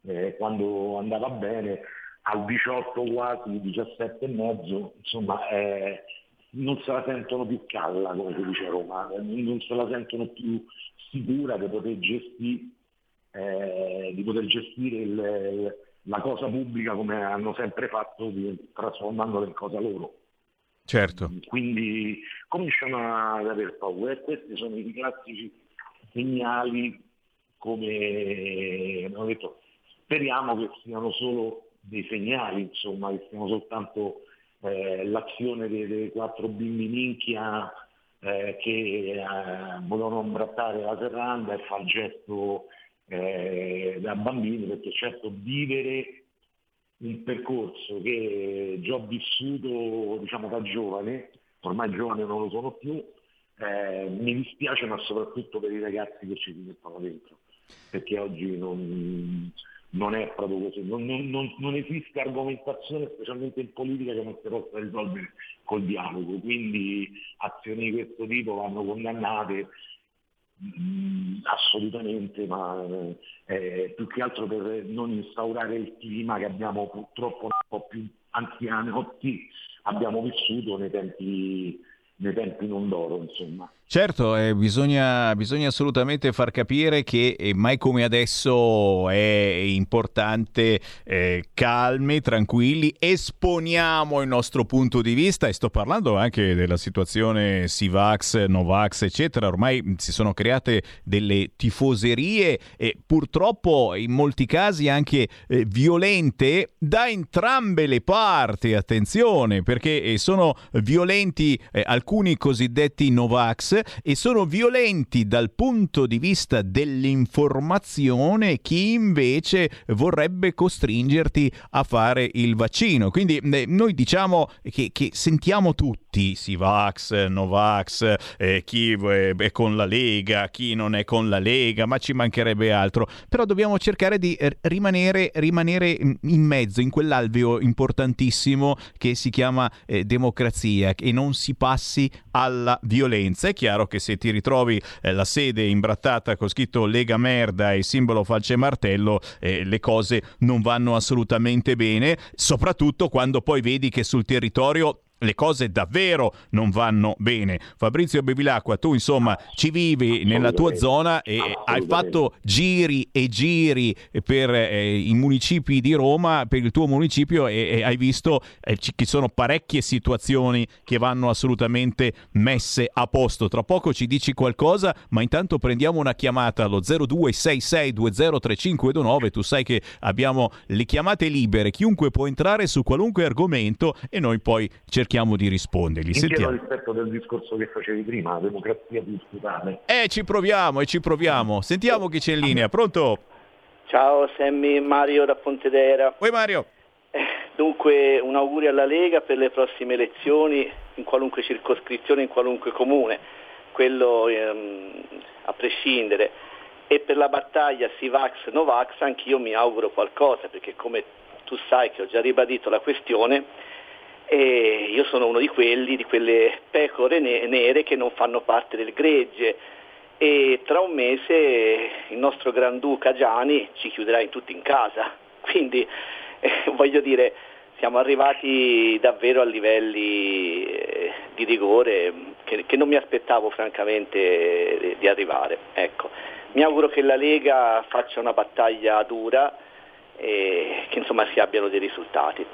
eh, quando andava bene, al 18 quasi, 17,5, insomma eh, non se la sentono più calla, come si dice a Roma, eh, non se la sentono più sicura di poter gestire, eh, di poter gestire il- la cosa pubblica come hanno sempre fatto, trasformandola in cosa loro. Certo. Quindi cominciano ad aver paura e questi sono i classici segnali come abbiamo detto, speriamo che siano solo dei segnali, insomma, che siano soltanto eh, l'azione dei, dei quattro bimbi minchia eh, che eh, volevano imbrattare la serranda e fa il gesto eh, da bambini, perché certo vivere un percorso che già ho vissuto diciamo da giovane, ormai giovane non lo sono più, eh, mi dispiace ma soprattutto per i ragazzi che ci si mettono dentro, perché oggi non, non è proprio così, non, non- non- esiste argomentazione, specialmente in politica, che non si possa risolvere col dialogo, quindi azioni di questo tipo vanno condannate Mm, assolutamente, ma eh, più che altro per non instaurare il clima che abbiamo purtroppo un po' più anzianotti abbiamo vissuto nei tempi, nei tempi non d'oro, insomma. Certo, eh, bisogna, bisogna assolutamente far capire che eh, mai come adesso è importante eh, calmi, tranquilli, esponiamo il nostro punto di vista e sto parlando anche della situazione Sivax, Novax, eccetera. Ormai si sono create delle tifoserie e purtroppo in molti casi anche eh, violente da entrambe le parti, attenzione, perché eh, sono violenti eh, alcuni cosiddetti Novax e sono violenti dal punto di vista dell'informazione chi invece vorrebbe costringerti a fare il vaccino. Quindi eh, noi diciamo che, che sentiamo tutti, Sivax, Novax, eh, chi è con la Lega, chi non è con la Lega, ma ci mancherebbe altro. Però dobbiamo cercare di eh, rimanere, rimanere in mezzo, in quell'alveo importantissimo che si chiama eh, democrazia e non si passi alla violenza. È chiaro che se ti ritrovi eh, la sede imbrattata con scritto Lega Merda e simbolo falce e martello, eh, le cose non vanno assolutamente bene, soprattutto quando poi vedi che sul territorio le cose davvero non vanno bene. Fabrizio Bevilacqua, tu insomma ci vivi nella tua zona e hai fatto giri e giri per eh, i municipi di Roma, per il tuo municipio e, e hai visto eh, ci- che sono parecchie situazioni che vanno assolutamente messe a posto. Tra poco ci dici qualcosa, ma intanto prendiamo una chiamata allo 0266203529. Tu sai che abbiamo le chiamate libere, chiunque può entrare su qualunque argomento e noi poi cerchiamo cerchiamo di rispondergli. Sentiamo. rispetto del discorso che facevi prima, la democrazia disputale. Eh, ci proviamo e ci proviamo. Sentiamo chi c'è in linea. Pronto? Ciao Sammy, Mario da Pontedera. Oi Mario. Dunque un augurio alla Lega per le prossime elezioni in qualunque circoscrizione, in qualunque comune, quello ehm, a prescindere. E per la battaglia Sivax Novax anch'io mi auguro qualcosa, perché come tu sai che ho già ribadito la questione, e io sono uno di quelli, di quelle pecore ne- nere che non fanno parte del gregge e tra un mese il nostro Granduca Gianni ci chiuderà in tutti in casa. Quindi eh, voglio dire, siamo arrivati davvero a livelli eh, di rigore che, che non mi aspettavo francamente eh, di arrivare. Ecco. Mi auguro che la Lega faccia una battaglia dura e che insomma si abbiano dei risultati.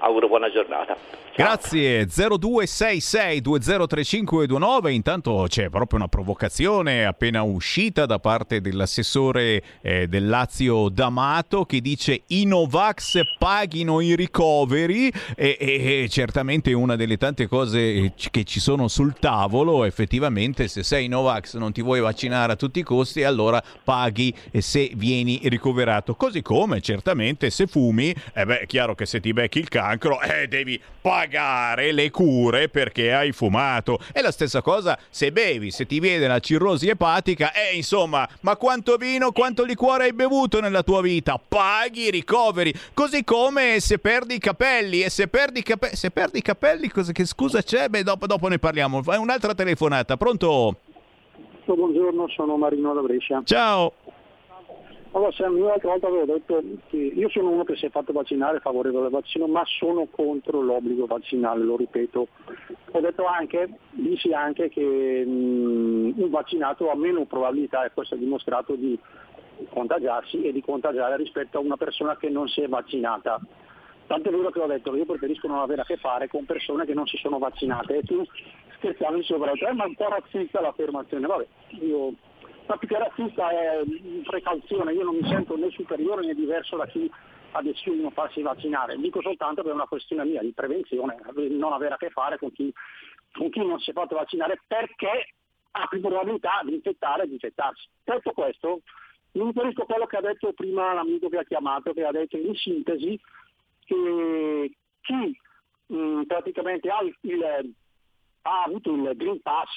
Auguro buona giornata. Grazie. 0266203529 intanto c'è proprio una provocazione appena uscita da parte dell'assessore eh, del Lazio D'Amato che dice i Novax paghino i ricoveri. E, e- e certamente una delle tante cose eh, che ci sono sul tavolo effettivamente se sei Novax non ti vuoi vaccinare a tutti i costi allora paghi eh, se vieni ricoverato. Così come certamente se fumi eh è chiaro che se ti becchi il cancro eh, devi pagare le cure perché hai fumato. È la stessa cosa se bevi se ti viene la cirrosi epatica eh insomma ma quanto vino quanto liquore hai bevuto nella tua vita? Paghi i ricoveri così come se perdi i capelli e se perdi i, cape- se perdi i capelli cosa, che scusa c'è? Beh dopo, dopo ne parliamo. Fai un'altra telefonata pronto? Buongiorno, sono Marino da Brescia. ciao Allora, Sam, io l'altra volta avevo detto che io sono uno che si è fatto vaccinare, favorevole al vaccino, ma sono contro l'obbligo vaccinale, lo ripeto. Ho detto anche, dissi anche che mh, un vaccinato ha meno probabilità, e questo è dimostrato, di contagiarsi e di contagiare rispetto a una persona che non si è vaccinata. Tant'è vero che ho detto che io preferisco non avere a che fare con persone che non si sono vaccinate e tu scherziamo sopra, eh, ma è un po' razzista l'affermazione, vabbè, io ma più che razzista è precauzione, io non mi sento né superiore né diverso da chi ha deciso di non farsi vaccinare, dico soltanto che è una questione mia di prevenzione, non avere a che fare con chi, con chi non si è fatto vaccinare perché ha più probabilità di infettare e di infettarsi. Detto questo, mi riferisco a quello che ha detto prima l'amico che ha chiamato, che ha detto in sintesi che chi mh, praticamente ha, il- ha avuto il Green Pass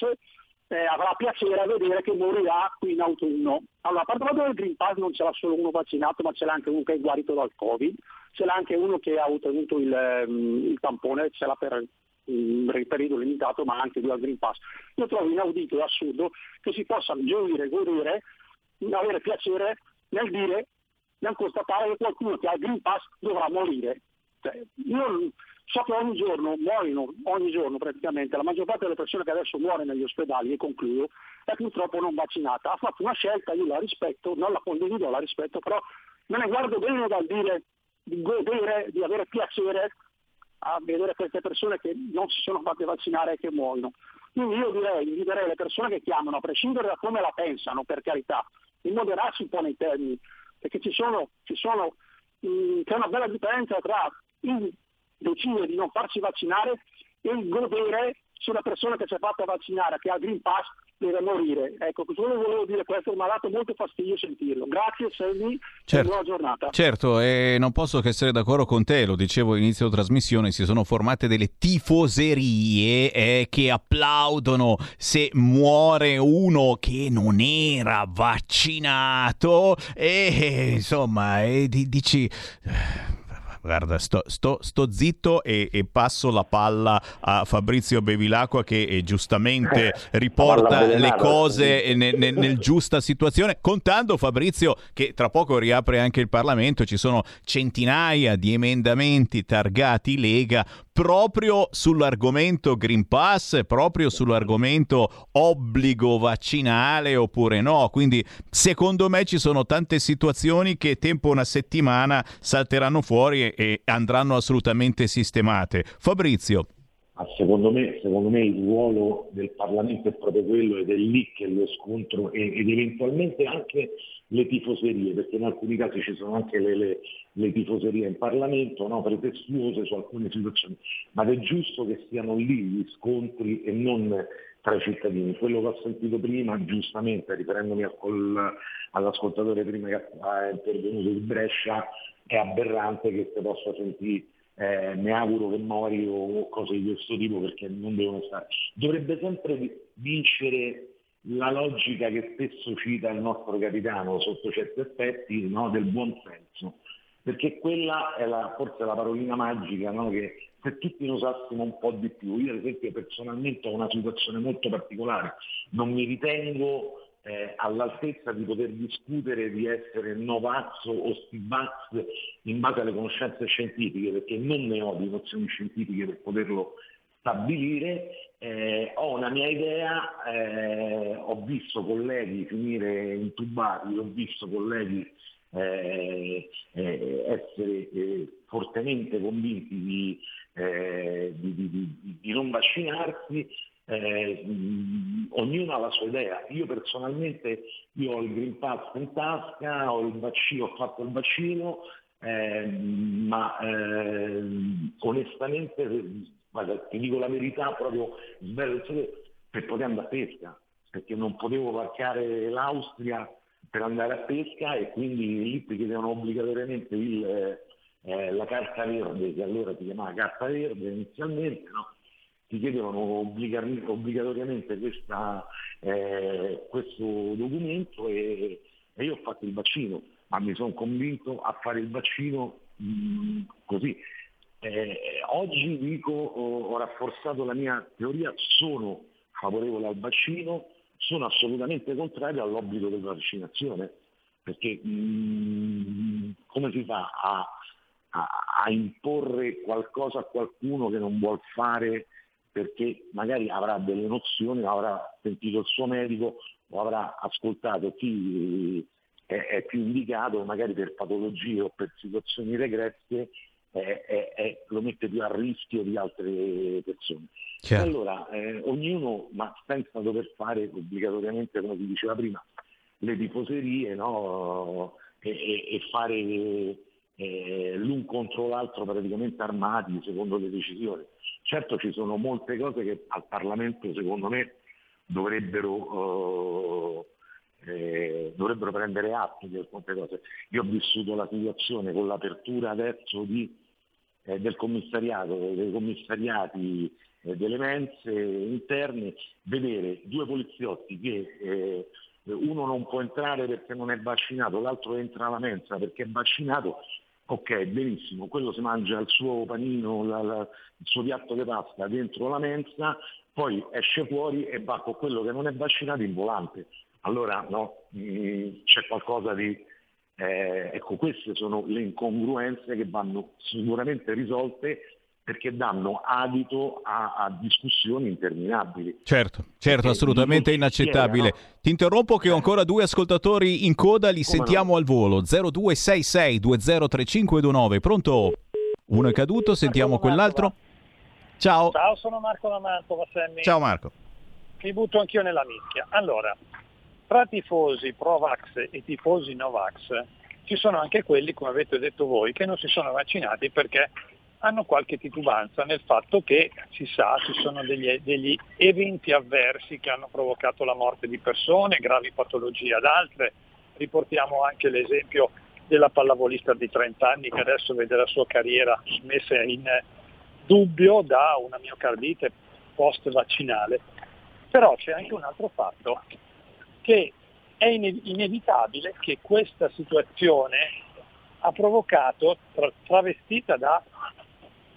eh, avrà piacere a vedere che morirà qui in autunno. Allora, a parte del Green Pass non ce l'ha solo uno vaccinato, ma ce l'ha anche uno che è guarito dal Covid, ce l'ha anche uno che ha ottenuto il, ehm, il tampone, ce l'ha per un periodo limitato, ma anche lui al Green Pass. Io trovo inaudito e assurdo che si possa gioire, godere, avere piacere nel dire, nel constatare che qualcuno che ha il Green Pass dovrà morire. Cioè, io so che ogni giorno muoiono, ogni giorno praticamente, la maggior parte delle persone che adesso muore negli ospedali, e concludo, è purtroppo non vaccinata. Ha fatto una scelta, io la rispetto, non la condivido, la rispetto, però me ne guardo bene dal dire di godere, di avere piacere a vedere queste persone che non si sono fatte vaccinare e che muoiono. Quindi io direi, inviterei le persone che chiamano, a prescindere da come la pensano, per carità, di moderarsi un po' nei termini, perché ci sono, ci sono, mh, c'è una bella differenza tra il decidere di non farsi vaccinare e il godere se una persona che si è fatta vaccinare, che ha il Green Pass, deve morire. Ecco, solo volevo dire questo, mi ha dato molto fastidio sentirlo. Grazie Selmi, Certo. buona giornata. Certo, e non posso che essere d'accordo con te, lo dicevo all'inizio della trasmissione, si sono formate delle tifoserie eh, che applaudono se muore uno che non era vaccinato e insomma, e di- dici... eh, Guarda, sto, sto- sto zitto e, e passo la palla a Fabrizio Bevilacqua che eh, giustamente riporta palla le cose nel, nel- nel giusta situazione, contando Fabrizio che tra poco riapre anche il Parlamento, ci sono centinaia di emendamenti targati Lega proprio sull'argomento Green Pass, proprio sull'argomento obbligo vaccinale oppure no. Quindi secondo me ci sono tante situazioni che tempo una settimana salteranno fuori e, andranno assolutamente sistemate. Fabrizio. Ma secondo me, secondo me il ruolo del Parlamento è proprio quello ed è lì che lo scontro ed eventualmente anche le tifoserie, perché in alcuni casi ci sono anche le, le- le tifoserie in Parlamento, no, pretestuose su alcune situazioni, ma è giusto che siano lì gli scontri e non tra i cittadini. Quello che ho sentito prima, giustamente, riferendomi al- col- all'ascoltatore prima che è intervenuto di Brescia, è aberrante che si possa sentire eh, mi auguro che mori o cose di questo tipo perché non devono stare. Dovrebbe sempre vi- vincere la logica che spesso cita il nostro capitano sotto certi aspetti no, del buon senso, perché quella è la- forse la parolina magica no, che se tutti lo usassimo un po' di più, io ad esempio personalmente ho una situazione molto particolare, non mi ritengo eh, all'altezza di poter discutere di essere Novax o Stivax in base alle conoscenze scientifiche, perché non ne ho di nozioni scientifiche per poterlo stabilire, eh, ho una mia idea, eh, ho visto colleghi finire intubati, ho visto colleghi eh, eh, essere eh, fortemente convinti di, eh, di- di- di- di non vaccinarsi, eh, ognuno ha la sua idea. Io personalmente io ho il Green Pass in tasca, ho vaccino, ho fatto il vaccino, eh, ma ehm, onestamente, guarda, ti dico la verità, proprio per poter andare a pesca, perché non potevo varcare l'Austria per andare a pesca e quindi lì ti chiedevano obbligatoriamente il, eh, eh, la carta verde, che allora si chiamava carta verde inizialmente, no? ti chiedevano obbliga- obbligatoriamente questa, eh, questo documento e, e io ho fatto il vaccino, ma mi sono convinto a fare il vaccino mh, così. Eh, oggi dico, ho, ho rafforzato la mia teoria, sono favorevole al vaccino, sono assolutamente contrario all'obbligo della vaccinazione, perché mh, come si fa a, a- a imporre qualcosa a qualcuno che non vuol fare perché magari avrà delle nozioni, avrà sentito il suo medico o avrà ascoltato chi è, è più indicato, magari per patologie o per situazioni regresse, eh, eh, lo mette più a rischio di altre persone. Chiaro. Allora, eh, ognuno, ma senza dover fare obbligatoriamente, come si diceva prima, le tifoserie no? e, e- e fare eh, l'un contro l'altro praticamente armati secondo le decisioni. Certo ci sono molte cose che al Parlamento secondo me dovrebbero, eh, eh, dovrebbero prendere atto di alcune cose. Io ho vissuto la situazione con l'apertura adesso di, eh, del commissariato, dei commissariati eh, delle mense interne, vedere due poliziotti che eh, uno non può entrare perché non è vaccinato, l'altro entra alla mensa perché è vaccinato, ok, benissimo, quello si mangia il suo panino, la- la- il suo piatto di pasta dentro la mensa, poi esce fuori e va con quello che non è vaccinato in volante. Allora no, mm, c'è qualcosa di... eh, ecco, queste sono le incongruenze che vanno sicuramente risolte perché danno adito a, a discussioni interminabili. Certo, certo, assolutamente inaccettabile. no? Ti interrompo che ho ancora due ascoltatori in coda, li Come sentiamo al volo. 0266 203529. Pronto? Uno è caduto, sentiamo quell'altro. Ciao. Ciao, sono Marco da Mantova, Sammy. Ciao Marco. Mi butto anch'io nella mischia. Allora, tra tifosi pro-vax e tifosi no-vax ci sono anche quelli, come avete detto voi, che non si sono vaccinati perché hanno qualche titubanza nel fatto che si sa ci sono degli, degli eventi avversi che hanno provocato la morte di persone, gravi patologie ad altre. Riportiamo anche l'esempio della pallavolista di 30 anni che adesso vede la sua carriera messa in dubbio da una miocardite post vaccinale. Però c'è anche un altro fatto, che è ine- inevitabile che questa situazione ha provocato, tra- travestita da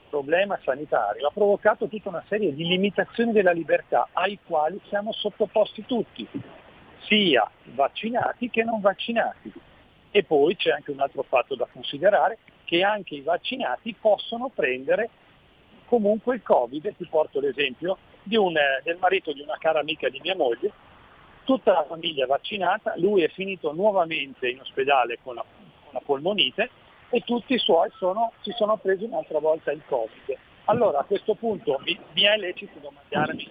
problema sanitario, ha provocato tutta una serie di limitazioni della libertà ai quali siamo sottoposti tutti, sia vaccinati che non vaccinati. E poi c'è anche un altro fatto da considerare, che anche i vaccinati possono prendere comunque il Covid, ti porto l'esempio un, eh, del marito di una cara amica di mia moglie, tutta la famiglia vaccinata, lui è finito nuovamente in ospedale con la, con la polmonite e tutti i suoi sono- si sono presi un'altra volta il Covid. Allora a questo punto mi, mi è lecito domandarmi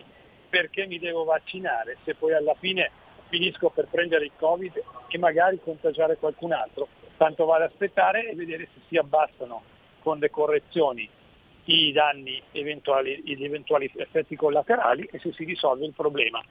perché mi devo vaccinare se poi alla fine finisco per prendere il Covid e magari contagiare qualcun altro. Tanto vale aspettare e vedere se si abbassano con le correzioni i danni eventuali, gli eventuali effetti collaterali e se si risolve il problema.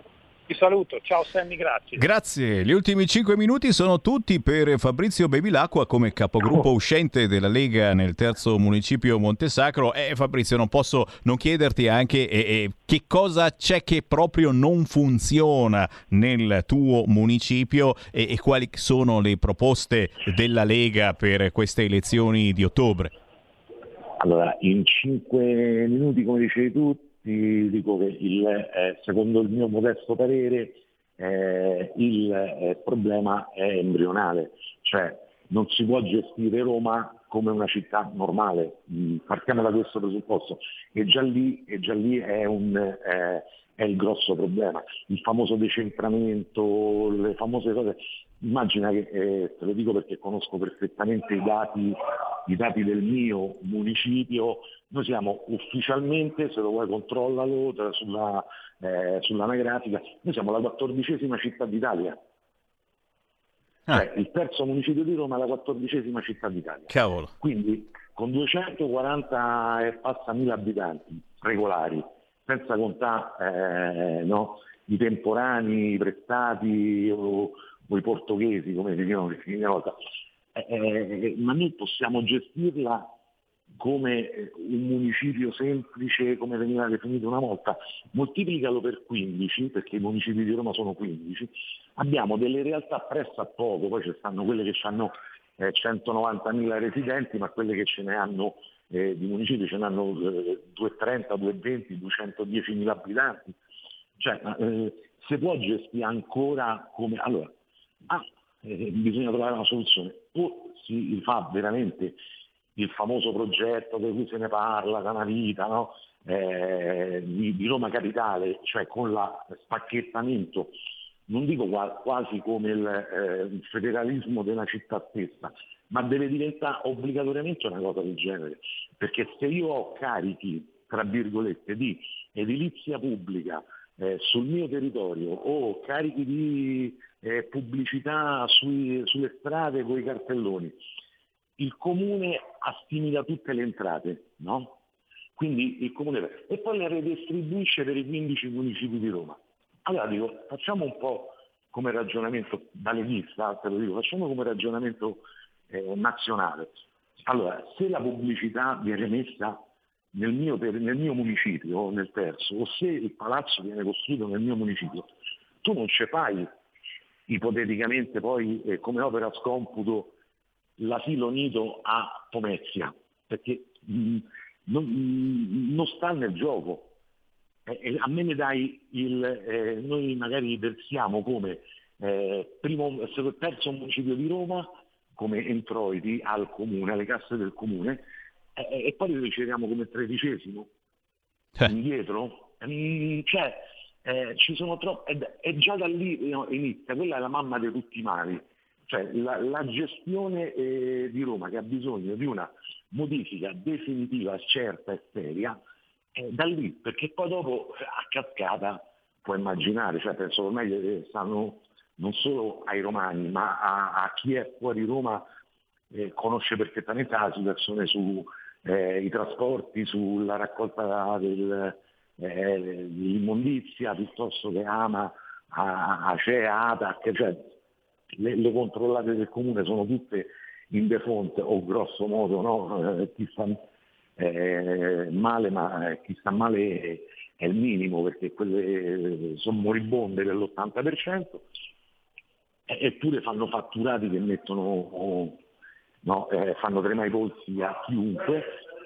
Vi saluto, ciao Sammy, grazie. Grazie, gli ultimi 5 minuti sono tutti per Fabrizio Bevilacqua come capogruppo uscente della Lega nel terzo municipio Montesacro. E eh, Fabrizio, non posso non chiederti anche eh, eh, che cosa c'è che proprio non funziona nel tuo municipio e, e quali sono le proposte della Lega per queste elezioni di ottobre. Allora, in 5 minuti, come dicevi tu, ti dico che il, eh, secondo il mio modesto parere eh, il eh, problema è embrionale, cioè non si può gestire Roma come una città normale, Mm, partiamo da questo presupposto. E già lì, e già lì è, un, eh, è il grosso problema, il famoso decentramento, le famose cose, immagina che, eh, te lo dico perché conosco perfettamente i dati, i dati del mio municipio, noi siamo ufficialmente, se lo vuoi controllalo sulla, eh, sull'anagrafica, noi siamo la quattordicesima città d'Italia. Cioè, il terzo municipio di Roma è la quattordicesima città d'Italia. Cavolo. Quindi con 240 e passa mila abitanti regolari, senza contare eh, no, i temporanei, i prestati o, o i portoghesi, come dicevano una volta, eh, eh, ma noi possiamo gestirla come eh, un municipio semplice, come veniva definito una volta, moltiplicalo per 15, perché i municipi di Roma sono 15, abbiamo delle realtà presso a poco, poi ci stanno quelle che hanno eh, 190.000 residenti, ma quelle che ce ne hanno eh, di municipi ce ne hanno eh, 230, 220, 210.000 abitanti. Cioè, eh, si può gestire ancora come... Allora, ah, eh, bisogna trovare una soluzione. O si fa veramente il famoso progetto di cui se ne parla da una vita, no? Eh, di, di Roma Capitale, cioè con la spacchettamento, non dico qua- quasi come il, eh, federalismo della città stessa, ma deve diventare obbligatoriamente una cosa del genere, perché se io ho carichi, tra virgolette, di edilizia pubblica eh, sul mio territorio o carichi di eh, pubblicità sui- sulle strade con i cartelloni, il comune assimila tutte le entrate, no? Quindi il comune e poi le redistribuisce per i 15 municipi di Roma. Allora dico, facciamo un po' come ragionamento da leghista, te lo dico, facciamo come ragionamento eh, nazionale. Allora, se la pubblicità viene messa nel mio, nel mio municipio, nel terzo, o se il palazzo viene costruito nel mio municipio, tu non ci fai ipoteticamente poi eh, come opera scomputo l'asilo nido a Pomezia, perché mh, non, mh, non sta nel gioco. Eh, eh, a me ne dai il, eh, noi magari versiamo come eh, primo, terzo municipio di Roma come introiti al comune, alle casse del comune, eh, e poi li riceviamo come tredicesimo indietro. Mm, cioè, eh, ci sono troppo, è già da lì inizia, quella è la mamma di tutti i mali. Cioè, la, la gestione eh, di Roma che ha bisogno di una modifica definitiva, certa e seria, è da lì, perché poi dopo a cascata puoi immaginare, cioè penso ormai che stanno non solo ai romani, ma a, a chi è fuori Roma eh, conosce perfettamente la situazione sui trasporti, sulla raccolta del, eh, dell'immondizia, piuttosto che ama Acea, Atac, cioè le, le controllate del comune sono tutte in default o grosso modo no? Eh, chi sta eh, male, ma eh, chi sta male è, è il minimo perché quelle eh, sono moribonde dell'80%, e- eppure fanno fatturati che mettono, no, eh, fanno tremare i polsi a chiunque,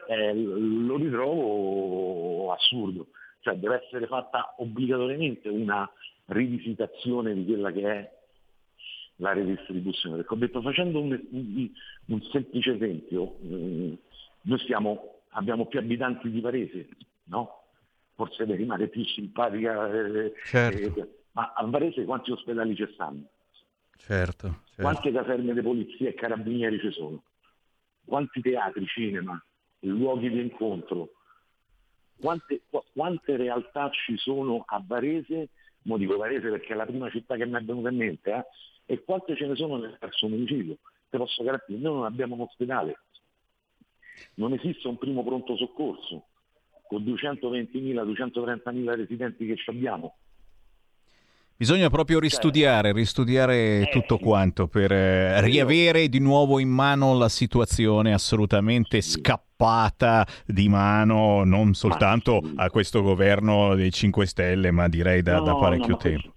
eh, lo ritrovo assurdo. Cioè deve essere fatta obbligatoriamente una rivisitazione di quella che è la redistribuzione. Perché ho detto, facendo un, un- un semplice esempio, eh, noi siamo- abbiamo più abitanti di Varese, no? Forse mi rimane più simpatica, eh, Certo. eh, ma a Varese quanti ospedali ci stanno? Certo, certo. Quante caserme di polizia e carabinieri ci sono? Quanti teatri, cinema, luoghi di incontro? Quante, qu- quante realtà ci sono a Varese, mo dico Varese perché è la prima città che mi è venuta in mente, eh, e quante ce ne sono nel terzo municipio? Te posso garantire, noi non abbiamo un ospedale, non esiste un primo pronto soccorso con 220.000, 230.000 residenti che ci abbiamo. Bisogna proprio ristudiare, ristudiare tutto quanto per eh, riavere di nuovo in mano la situazione assolutamente scappata di mano, non soltanto a questo governo dei 5 Stelle, ma direi da, No, da no, parecchio ma tempo.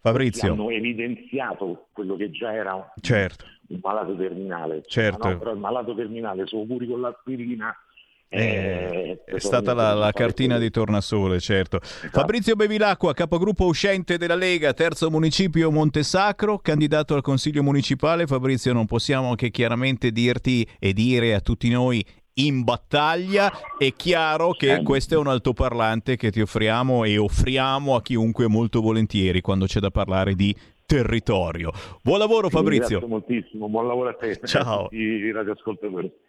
Fabrizio, hanno evidenziato quello che già era un, certo, un malato terminale. Certo. No, però il malato terminale, sono curi con l'aspirina. Eh, eh, è stata la, la cartina di tornasole, certo. Fabrizio Bevilacqua, capogruppo uscente della Lega, terzo municipio Montesacro, candidato al consiglio municipale. Fabrizio, non possiamo che chiaramente dirti e dire a tutti noi in battaglia. È chiaro che questo è un altoparlante che ti offriamo e offriamo a chiunque molto volentieri quando c'è da parlare di territorio. Buon lavoro Fabrizio. moltissimo, buon lavoro a te. Ciao. I radioascoltatori.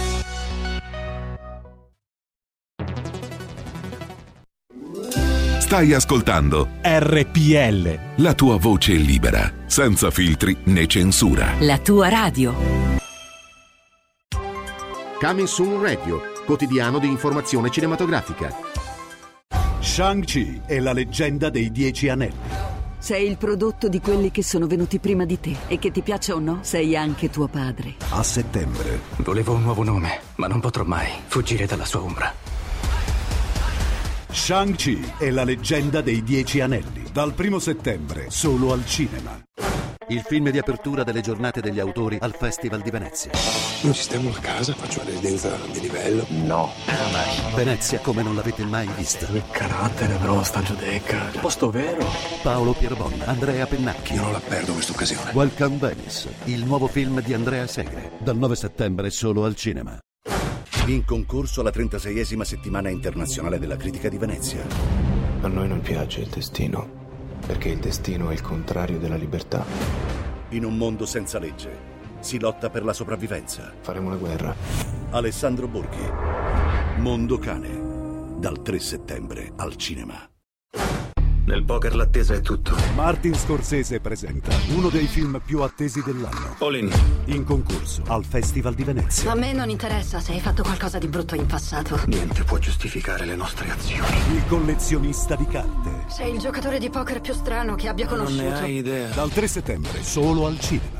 Stai ascoltando RPL. la tua voce libera, senza filtri né censura. La tua radio. Coming Soon Radio, quotidiano di informazione cinematografica. Shang-Chi è la leggenda dei Dieci Anelli. Sei il prodotto di quelli che sono venuti prima di te e che ti piaccia o no, sei anche tuo padre. A settembre. Volevo un nuovo nome, ma non potrò mai fuggire dalla sua ombra. Shang-Chi è la leggenda dei Dieci Anelli. Dal primo settembre, solo al cinema. Il film di apertura delle giornate degli autori al Festival di Venezia. Non sistemo la casa, faccio una residenza di livello. No. Venezia come non l'avete mai vista. Che carattere, però, sta giudecca. Posto vero. Paolo Pierbon, Andrea Pennacchi. Io non la perdo questa occasione. Welcome Venice, il nuovo film di Andrea Segre. Dal 9 settembre solo al cinema. In concorso alla 36esima settimana internazionale della critica di Venezia. A noi non piace il destino, perché il destino è il contrario della libertà. In un mondo senza legge si lotta per la sopravvivenza. Faremo la guerra. Alessandro Borghi. Mondo Cane. Dal 3 settembre al cinema. Nel poker l'attesa è tutto. Martin Scorsese presenta uno dei film più attesi dell'anno. All in. In concorso al Festival di Venezia. A me non interessa se hai fatto qualcosa di brutto in passato. Niente può giustificare le nostre azioni. Il collezionista di carte. Sei il giocatore di poker più strano che abbia Non conosciuto. ne hai idea. Dal 3 settembre solo al cinema.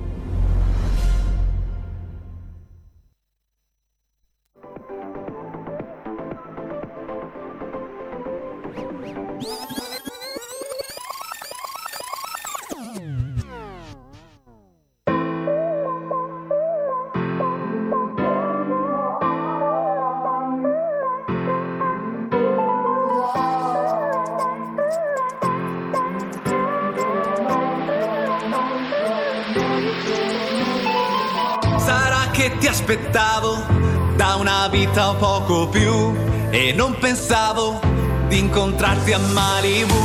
Poco più. E non pensavo di incontrarti a Malibu.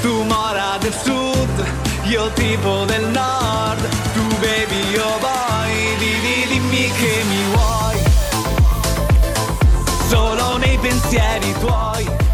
Tu mora del sud, io tipo del nord, tu baby io boy, di, dimmi che mi vuoi, solo nei pensieri tuoi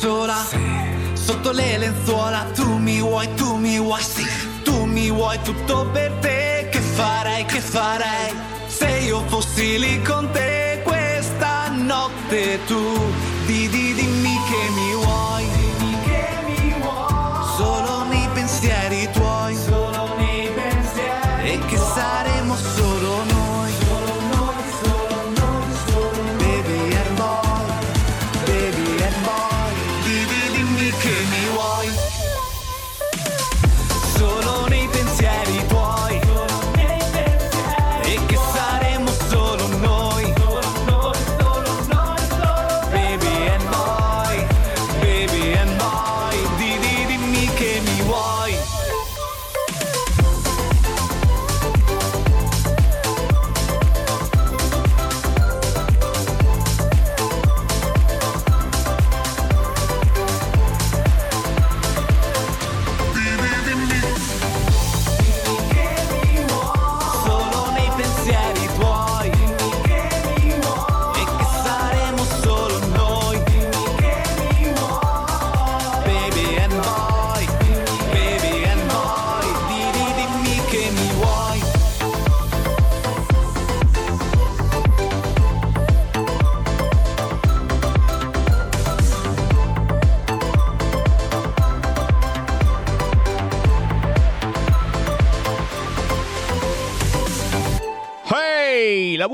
sola sotto le lenzuola. Tu mi vuoi tu mi vuoi sì tu mi vuoi tutto per te. Che farei che farei? Se io fossi lì con te questa notte tu di, di dimmi che mi vuoi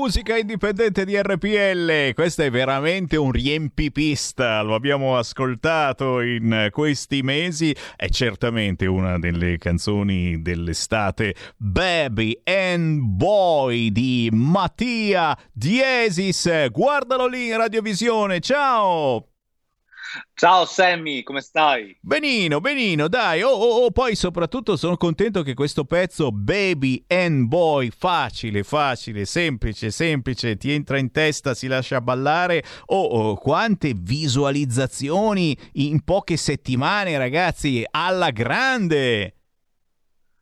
musica indipendente di RPL, questo è veramente un riempipista, lo abbiamo ascoltato in questi mesi, è certamente una delle canzoni dell'estate, Baby and Boy di Mattia Diesis, guardalo lì in radiovisione, ciao! Ciao Sammy, come stai? Benino, benino, dai. Oh, oh, oh, poi soprattutto sono contento che questo pezzo Baby and Boy, facile, facile, semplice, semplice, ti entra in testa, si lascia ballare. Oh, oh, quante visualizzazioni in poche settimane, ragazzi, alla grande.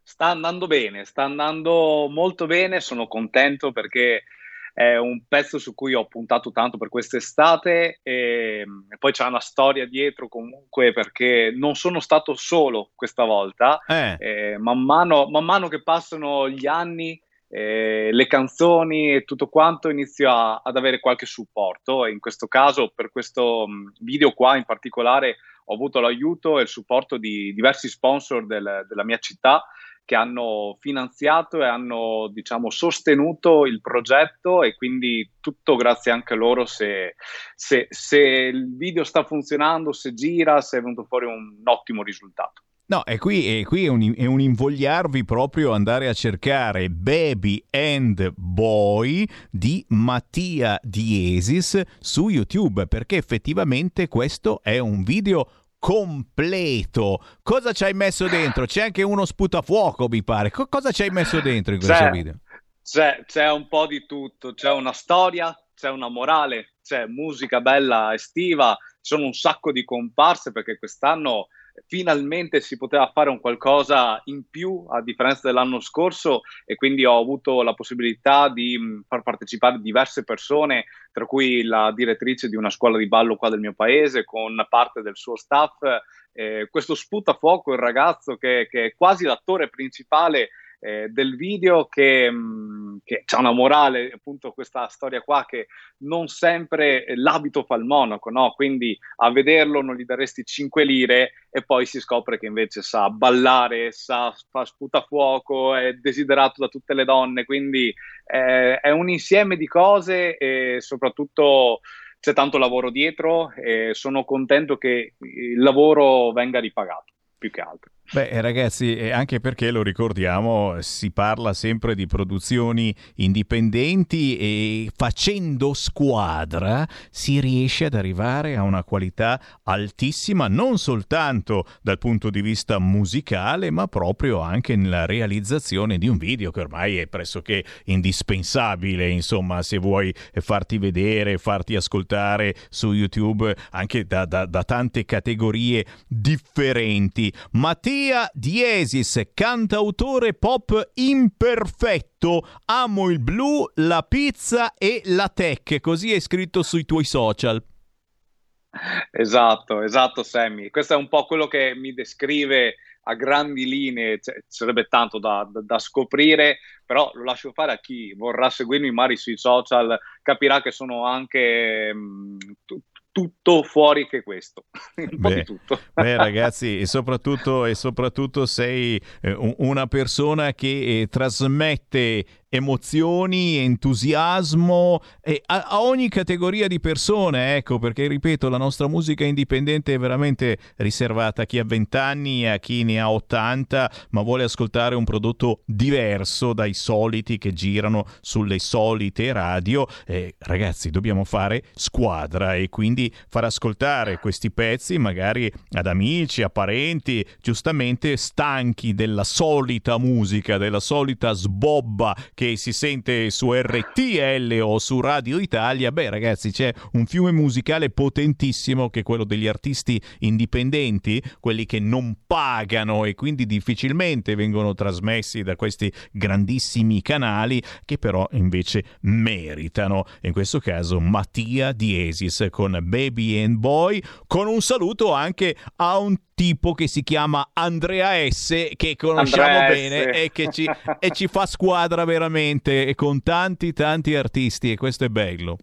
Sta andando bene, sta andando molto bene, sono contento perché è un pezzo su cui ho puntato tanto per quest'estate e, e poi c'è una storia dietro comunque perché non sono stato solo questa volta, Eh. Eh, man, mano, man mano che passano gli anni eh, le canzoni e tutto quanto inizio a- ad avere qualche supporto e in questo caso per questo mh, video qua in particolare ho avuto l'aiuto e il supporto di diversi sponsor del- della mia città che hanno finanziato e hanno diciamo sostenuto il progetto e quindi tutto grazie anche a loro se, se- se il video sta funzionando, se gira, se è venuto fuori un ottimo risultato. No, e qui, e qui è, un, è un invogliarvi proprio andare a cercare Baby and Boy di Mattia Diesis su YouTube, perché effettivamente questo è un video completo. Cosa ci hai messo dentro? C'è anche uno sputafuoco, mi pare. Co- cosa ci hai messo dentro in questo C'è- video? C'è, c'è un po' di tutto, c'è una storia, c'è una morale, c'è musica bella estiva, ci sono un sacco di comparse perché quest'anno finalmente si poteva fare un qualcosa in più a differenza dell'anno scorso e quindi ho avuto la possibilità di mh, far partecipare diverse persone, tra cui la direttrice di una scuola di ballo qua del mio paese con parte del suo staff, eh, questo sputafuoco, il ragazzo che, che è quasi l'attore principale eh, del video che, mh, che c'è una morale, appunto questa storia qua che non sempre l'abito fa il monaco, no? Quindi a vederlo non gli daresti 5 lire e poi si scopre che invece sa ballare, sa fa sputafuoco, è desiderato da tutte le donne, quindi eh, è un insieme di cose e soprattutto c'è tanto lavoro dietro e sono contento che il lavoro venga ripagato più che altro. Beh, ragazzi, anche perché lo ricordiamo, si parla sempre di produzioni indipendenti e facendo squadra si riesce ad arrivare a una qualità altissima, non soltanto dal punto di vista musicale, ma proprio anche nella realizzazione di un video che ormai è pressoché indispensabile, insomma, se vuoi farti vedere, farti ascoltare su YouTube anche da, da, da tante categorie differenti. Mattia Mattia Diesis, cantautore pop imperfetto. Amo il blu, la pizza e la tech. Così è scritto sui tuoi social. Esatto, esatto, Sammy. Questo è un po' quello che mi descrive a grandi linee. Cioè, sarebbe tanto da, da, da, scoprire, però lo lascio fare a chi vorrà seguirmi magari sui social, capirà che sono anche mh, t- tutto fuori che questo. Un po' beh, di tutto. beh, ragazzi, e soprattutto, e soprattutto sei eh, una persona che eh, trasmette emozioni, entusiasmo eh, a, a, ogni categoria di persone, ecco, perché ripeto, la nostra musica indipendente è veramente riservata a chi ha 20 anni e a chi ne ha 80, ma vuole ascoltare un prodotto diverso dai soliti che girano sulle solite radio. Eh, ragazzi, dobbiamo fare squadra e quindi far ascoltare questi pezzi magari ad amici, a parenti, giustamente stanchi della solita musica, della solita sbobba che si sente su RTL o su Radio Italia, beh ragazzi c'è un fiume musicale potentissimo che è quello degli artisti indipendenti, quelli che non pagano e quindi difficilmente vengono trasmessi da questi grandissimi canali che però invece meritano. In questo caso Mattia Diesis con Baby and Boy, con un saluto anche a un tipo che si chiama Andrea S, che conosciamo Andrea bene S. e che ci, e ci fa squadra veramente e con tanti tanti artisti e questo è bello.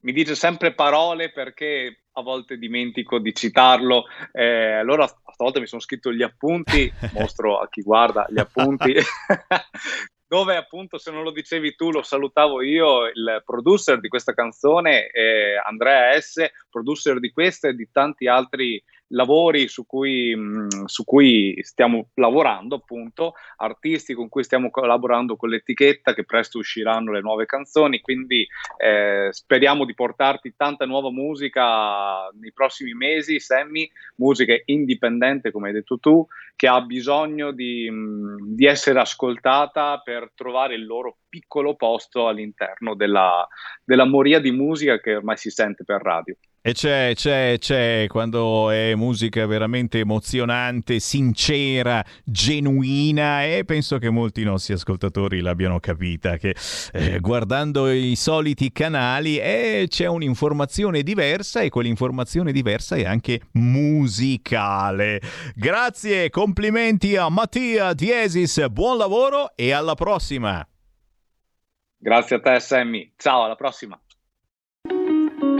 Mi dice sempre parole perché a volte dimentico di citarlo, eh, allora stavolta mi sono scritto gli appunti, mostro a chi guarda gli appunti, dove appunto se non lo dicevi tu lo salutavo io, il producer di questa canzone è Andrea S, producer di questa e di tanti altri lavori su cui, mh, su cui stiamo lavorando, appunto, artisti con cui stiamo collaborando con l'etichetta, che presto usciranno le nuove canzoni, quindi eh, speriamo di portarti tanta nuova musica nei prossimi mesi, Sammy, musica indipendente, come hai detto tu, che ha bisogno di, mh, di essere ascoltata per trovare il loro piccolo posto all'interno della, della moria di musica che ormai si sente per radio. E c'è, c'è, c'è quando è musica veramente emozionante, sincera, genuina e penso che molti nostri ascoltatori l'abbiano capita che eh, guardando i soliti canali eh, c'è un'informazione diversa e quell'informazione diversa è anche musicale. Grazie, complimenti a Mattia Diesis, buon lavoro e alla prossima. Grazie a te Sammy, ciao alla prossima.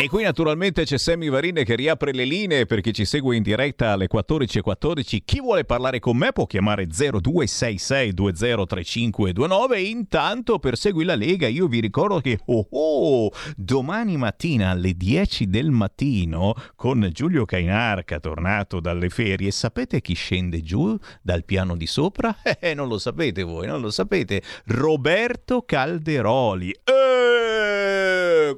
E qui naturalmente c'è Sammy Varine che riapre le linee per chi ci segue in diretta alle 14.14. Chi vuole parlare con me può chiamare 0266203529 e intanto per Segui la Lega io vi ricordo che oh, oh, domani mattina alle 10 del mattino con Giulio Cainarca tornato dalle ferie sapete chi scende giù dal piano di sopra? Eh, non lo sapete voi, non lo sapete. Roberto Calderoli. Eh,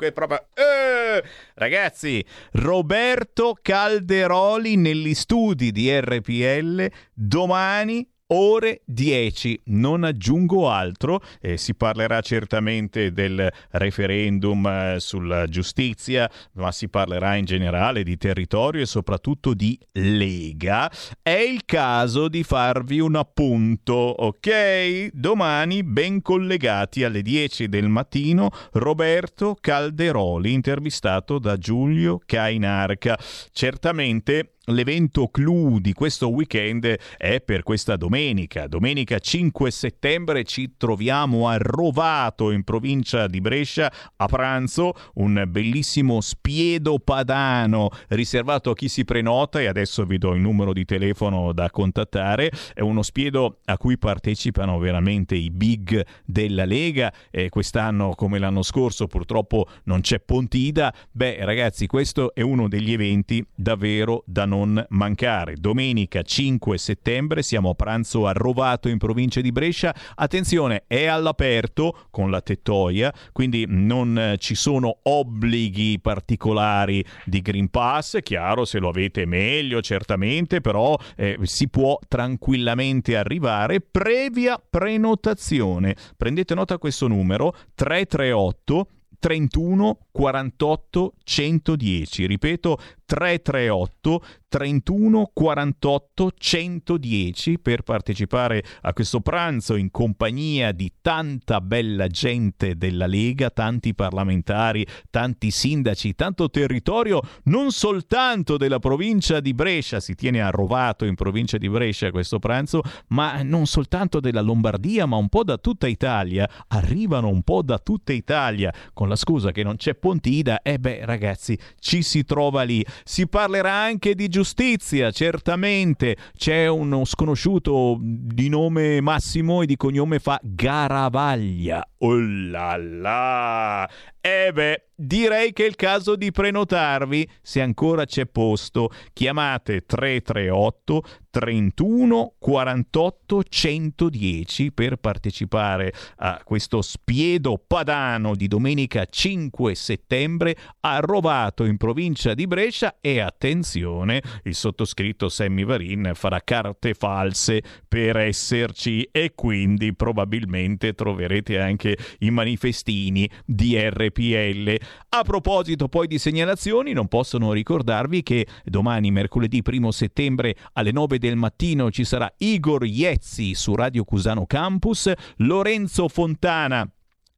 che proprio... Eh. Ragazzi, Roberto Calderoli negli studi di RPL domani ore 10. Non aggiungo altro, eh, si parlerà certamente del referendum eh, sulla giustizia, ma si parlerà in generale di territorio e soprattutto di Lega. È il caso di farvi un appunto, ok? Domani, ben collegati alle 10 del mattino, Roberto Calderoli, intervistato da Giulio Cainarca. Certamente L'evento clou di questo weekend è per questa domenica. Domenica 5 settembre ci troviamo a Rovato in provincia di Brescia a pranzo, un bellissimo spiedo padano riservato a chi si prenota e adesso vi do il numero di telefono da contattare. È uno spiedo a cui partecipano veramente i big della Lega e quest'anno come l'anno scorso purtroppo non c'è Pontida. Beh ragazzi questo è uno degli eventi davvero da non mancare. Domenica 5 settembre siamo a pranzo a Rovato in provincia di Brescia. Attenzione, è all'aperto con la tettoia, quindi non ci sono obblighi particolari di Green Pass. Chiaro, se lo avete meglio, certamente, però eh, si può tranquillamente arrivare previa prenotazione. Prendete nota questo numero 338 31 48 110. Ripeto 338 31 48 110 per partecipare a questo pranzo in compagnia di tanta bella gente della Lega, tanti parlamentari, tanti sindaci, tanto territorio non soltanto della provincia di Brescia, si tiene a Rovato in provincia di Brescia questo pranzo, ma non soltanto della Lombardia, ma un po' da tutta Italia. Arrivano un po' da tutta Italia con la scusa che non c'è Pontida. E eh beh, ragazzi, ci si trova lì. Si parlerà anche di giustizia, certamente. C'è uno sconosciuto di nome Massimo e di cognome fa Garavaglia. Oh là là! Eh beh, direi che è il caso di prenotarvi se ancora c'è posto. Chiamate 338 31 48 110 per partecipare a questo spiedo padano di domenica 5 settembre a Rovato in provincia di Brescia e attenzione, il sottoscritto Sammy Varin farà carte false per esserci e quindi probabilmente troverete anche i manifestini di RPL. A proposito poi di segnalazioni, non possono ricordarvi che domani mercoledì 1 settembre alle 9 del mattino ci sarà Igor Iezzi su Radio Cusano Campus, Lorenzo Fontana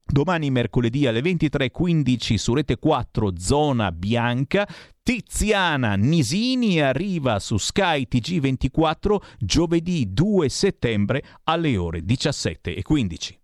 Domani mercoledì alle 23.15 su Rete 4 Zona Bianca. Tiziana Nisini arriva su Sky TG24 giovedì 2 settembre alle ore 17.15.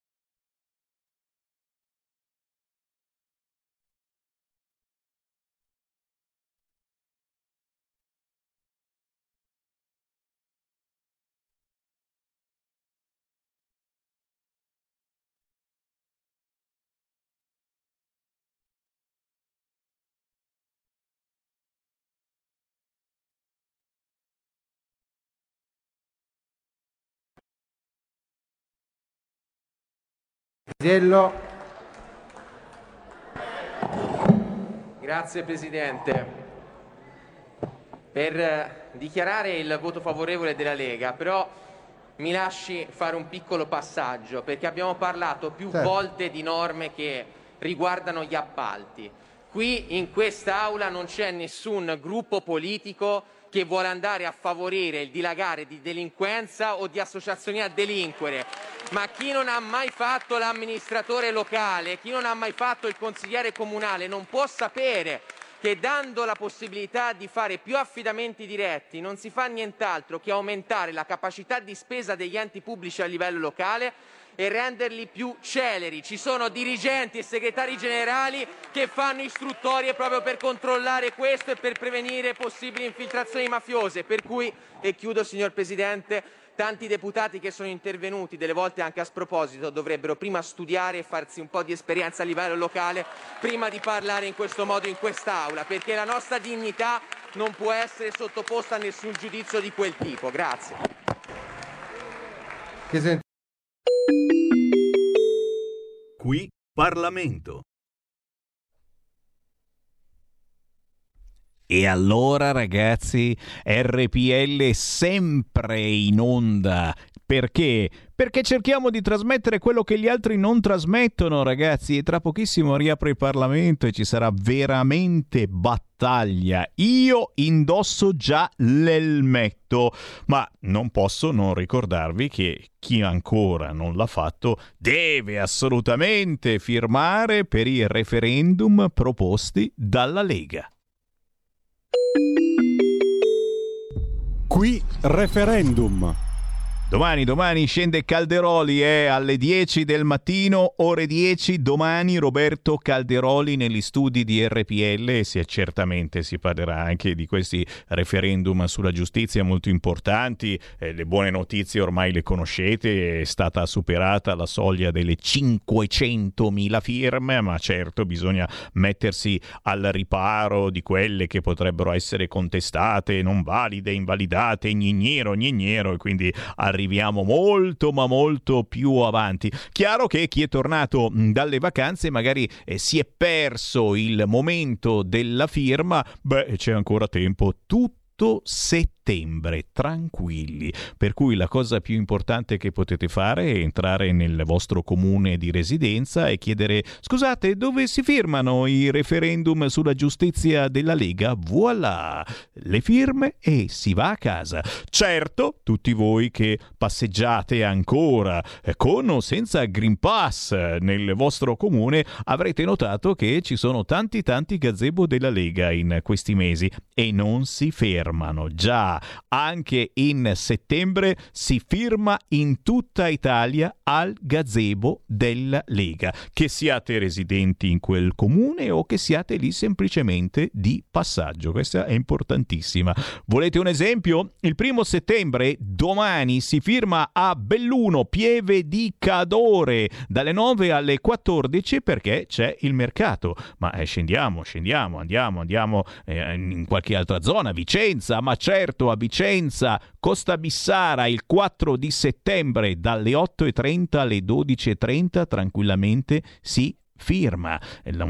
Grazie Presidente. Per eh, dichiarare il voto favorevole della Lega, però mi lasci fare un piccolo passaggio, perché abbiamo parlato più certo. volte di norme che riguardano gli appalti. Qui in quest'Aula non c'è nessun gruppo politico che vuole andare a favorire il dilagare di delinquenza o di associazioni a delinquere. Ma chi non ha mai fatto l'amministratore locale, chi non ha mai fatto il consigliere comunale non può sapere che dando la possibilità di fare più affidamenti diretti non si fa nient'altro che aumentare la capacità di spesa degli enti pubblici a livello locale e renderli più celeri. Ci sono dirigenti e segretari generali che fanno istruttorie proprio per controllare questo e per prevenire possibili infiltrazioni mafiose. Per cui, e chiudo signor Presidente, tanti deputati che sono intervenuti, delle volte anche a sproposito, dovrebbero prima studiare e farsi un po' di esperienza a livello locale prima di parlare in questo modo in quest'Aula, perché la nostra dignità non può essere sottoposta a nessun giudizio di quel tipo. Grazie. Qui Parlamento. E allora ragazzi, RPL sempre in onda. Perché? Perché cerchiamo di trasmettere quello che gli altri non trasmettono, ragazzi, e tra pochissimo riapre il Parlamento e ci sarà veramente battaglia. Io indosso già l'elmetto, ma non posso non ricordarvi che chi ancora non l'ha fatto deve assolutamente firmare per i referendum proposti dalla Lega. Qui referendum. Domani, domani scende Calderoli, è alle 10 del mattino, ore 10, domani Roberto Calderoli negli studi di RPL e si, certamente si parlerà anche di questi referendum sulla giustizia molto importanti, eh, le buone notizie ormai le conoscete, è stata superata la soglia delle 500.000 firme, ma certo bisogna mettersi al riparo di quelle che potrebbero essere contestate, non valide, invalidate, gnignero, gnignero e quindi arrivare arriviamo molto ma molto più avanti. Chiaro che chi è tornato dalle vacanze magari eh, si è perso il momento della firma, beh c'è ancora tempo, tutto settembre settembre, tranquilli. Per cui la cosa più importante che potete fare è entrare nel vostro comune di residenza e chiedere scusate dove si firmano i referendum sulla giustizia della Lega? Voilà! Le firme e si va a casa. Certo, tutti voi che passeggiate ancora eh, con o senza Green Pass nel vostro comune avrete notato che ci sono tanti tanti gazebo della Lega in questi mesi e non si fermano. Già anche in settembre si firma in tutta Italia al gazebo della Lega. Che siate residenti in quel comune o che siate lì semplicemente di passaggio. Questa è importantissima. Volete un esempio? Il primo settembre, domani, si firma a Belluno, Pieve di Cadore, dalle 9 alle 14 perché c'è il mercato. Ma eh, scendiamo, scendiamo, andiamo, andiamo eh, in qualche altra zona, Vicenza, ma certo a Vicenza, Costa Bissara il 4 di settembre dalle 8.30 alle 12.30 tranquillamente si firma.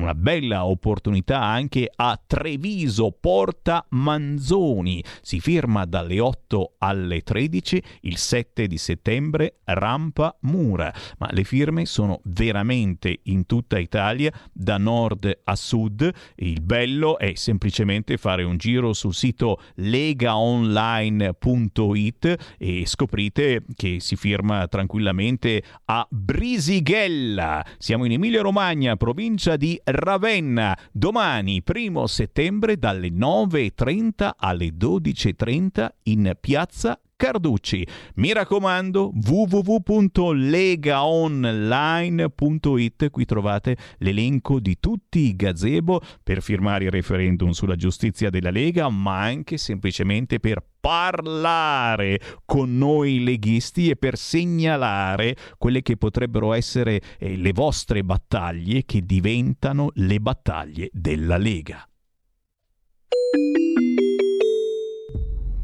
Una bella opportunità anche a Treviso, Porta Manzoni. Si firma dalle 8 alle 13 il 7 di settembre, Rampa Mura. Ma le firme sono veramente in tutta Italia, da nord a sud. Il bello è semplicemente fare un giro sul sito legaonline.it e scoprite che si firma tranquillamente a Brisighella. Siamo in Emilia Romagna Romagna, provincia di Ravenna. Domani, primo settembre, dalle 9.30 alle 12.30 in piazza Carducci. Mi raccomando, www.legaonline.it, qui trovate l'elenco di tutti i gazebo per firmare il referendum sulla giustizia della Lega, ma anche semplicemente per parlare con noi leghisti e per segnalare quelle che potrebbero essere eh, le vostre battaglie che diventano le battaglie della Lega.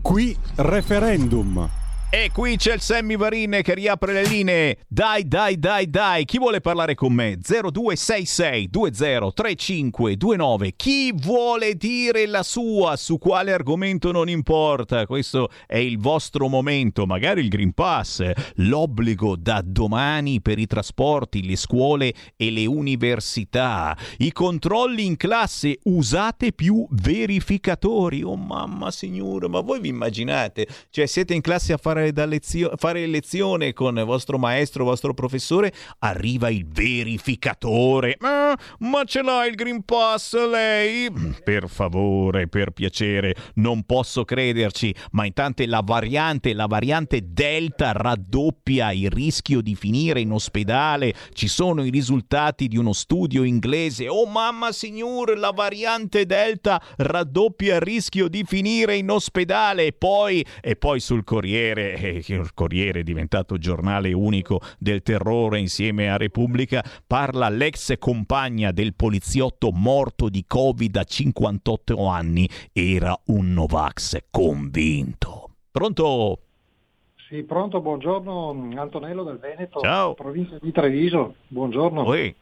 Qui referendum. E qui c'è il Sammy Varin che riapre le linee. Dai, dai, dai, dai. Chi vuole parlare con me? 0266 203529. Chi vuole dire la sua su quale argomento non importa? Questo è il vostro momento. Magari il Green Pass, l'obbligo da domani per i trasporti, le scuole e le università, i controlli in classe. Usate più verificatori. Oh mamma signora, ma voi vi immaginate? Cioè siete in classe a fare fare, lezio- fare lezione con vostro maestro, vostro professore, arriva il verificatore. Ah, ma ce l'ha il Green Pass lei? Per favore, per piacere, non posso crederci, ma intanto la variante, la variante Delta raddoppia il rischio di finire in ospedale. Ci sono i risultati di uno studio inglese. Oh mamma signore, la variante Delta raddoppia il rischio di finire in ospedale. E poi, e poi sul Corriere, eh, il Corriere è diventato giornale unico del terrore insieme a Repubblica, parla l'ex compagna del poliziotto morto di Covid a 58 anni, era un Novax convinto. Pronto? Sì, pronto, buongiorno Antonello del Veneto, Ciao. provincia di Treviso, buongiorno. Oi.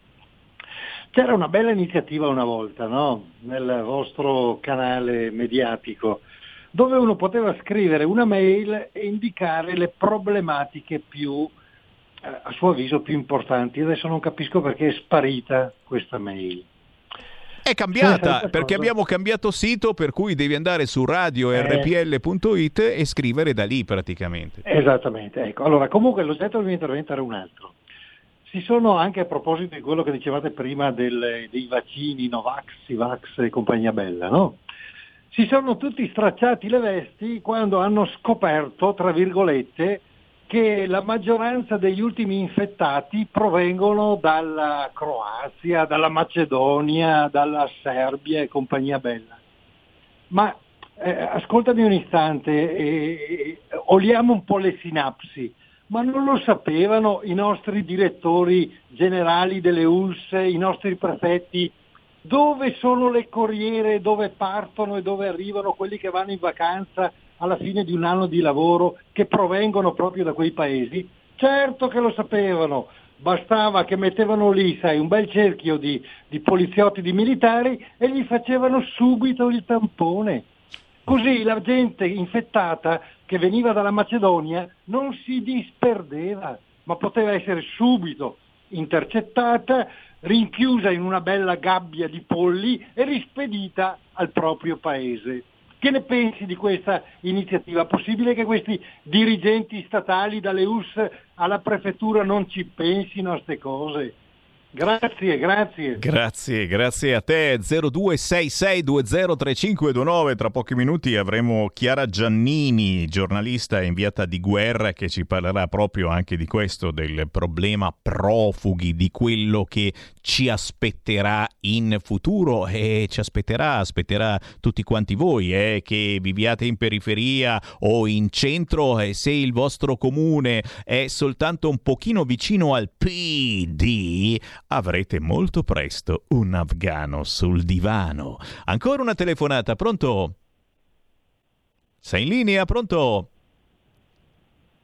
C'era una bella iniziativa una volta, no? Nel vostro canale mediatico, dove uno poteva scrivere una mail e indicare le problematiche più, eh, a suo avviso, più importanti. Adesso non capisco perché è sparita questa mail. È cambiata perché cosa- abbiamo cambiato sito per cui devi andare su Eh. radio.rpl.it e scrivere da lì praticamente. Esattamente, ecco. Allora, comunque l'oggetto del mio intervento era un altro. Si sono anche a proposito di quello che dicevate prima del- dei vaccini, Novax, Sivax e compagnia bella, no? Si sono tutti stracciati le vesti quando hanno scoperto, tra virgolette, che la maggioranza degli ultimi infettati provengono dalla Croazia, dalla Macedonia, dalla Serbia e compagnia bella. Ma eh, ascoltami un istante, eh, oliamo un po' le sinapsi, ma non lo sapevano i nostri direttori generali delle ULS, i nostri prefetti, dove sono le corriere, dove partono e dove arrivano quelli che vanno in vacanza alla fine di un anno di lavoro, che provengono proprio da quei paesi? Certo che lo sapevano, bastava che mettevano lì, sai, un bel cerchio di, di poliziotti, di militari e gli facevano subito il tampone. Così la gente infettata che veniva dalla Macedonia non si disperdeva, ma poteva essere subito intercettata, rinchiusa in una bella gabbia di polli e rispedita al proprio paese. Che ne pensi di questa iniziativa? Possibile che questi dirigenti statali dalle US alla prefettura non ci pensino a queste cose? Grazie, grazie. Grazie, grazie a te. 0266203529. Tra pochi minuti avremo Chiara Giannini, giornalista inviata di guerra, che ci parlerà proprio anche di questo, del problema profughi, di quello che ci aspetterà in futuro e ci aspetterà, aspetterà tutti quanti voi, eh, che viviate in periferia o in centro e se il vostro comune è soltanto un pochino vicino al PD, avrete molto presto un afgano sul divano. Ancora una telefonata, pronto? Sei in linea, pronto?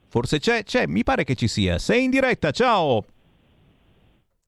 Forse c'è, c'è, mi pare che ci sia. Sei in diretta, ciao!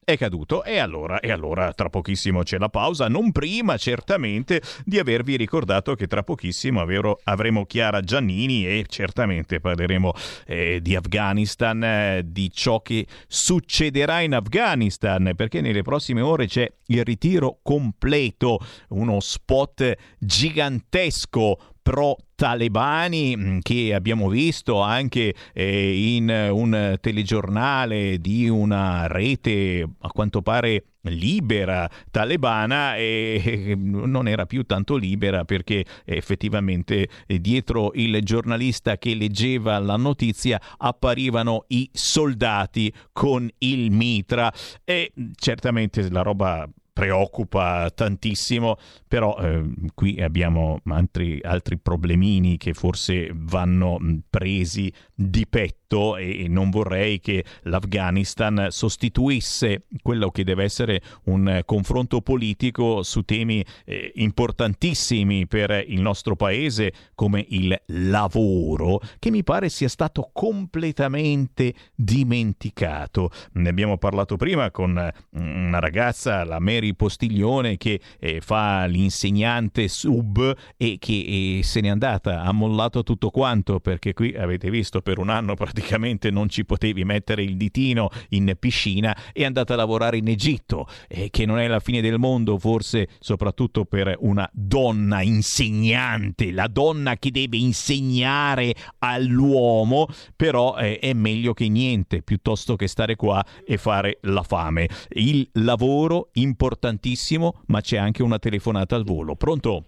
È caduto e allora, e allora tra pochissimo c'è la pausa, non prima certamente di avervi ricordato che tra pochissimo avero- avremo Chiara Giannini e certamente parleremo eh, di Afghanistan, eh, di ciò che succederà in Afghanistan, perché nelle prossime ore c'è il ritiro completo, uno spot gigantesco pro talebani mh, che abbiamo visto anche eh, in un telegiornale di una rete a quanto pare libera talebana e eh, non era più tanto libera perché effettivamente eh, dietro il giornalista che leggeva la notizia apparivano i soldati con il mitra. E certamente la roba preoccupa tantissimo, però eh, qui abbiamo altri, altri problemini che forse vanno presi di petto e, e non vorrei che l'Afghanistan sostituisse quello che deve essere un eh, confronto politico su temi eh, importantissimi per il nostro paese come il lavoro, che mi pare sia stato completamente dimenticato. Ne abbiamo parlato prima con eh, una ragazza, la Mary Postiglione, che eh, fa l'insegnante sub e che eh, se n'è andata, ha mollato tutto quanto perché qui avete visto per un anno praticamente non ci potevi mettere il ditino in piscina, è andata a lavorare in Egitto, eh, che non è la fine del mondo forse soprattutto per una donna insegnante, la donna che deve insegnare all'uomo, però eh, è meglio che niente piuttosto che stare qua e fare la fame. Il lavoro importantissimo, ma c'è anche una telefonata al volo. Pronto?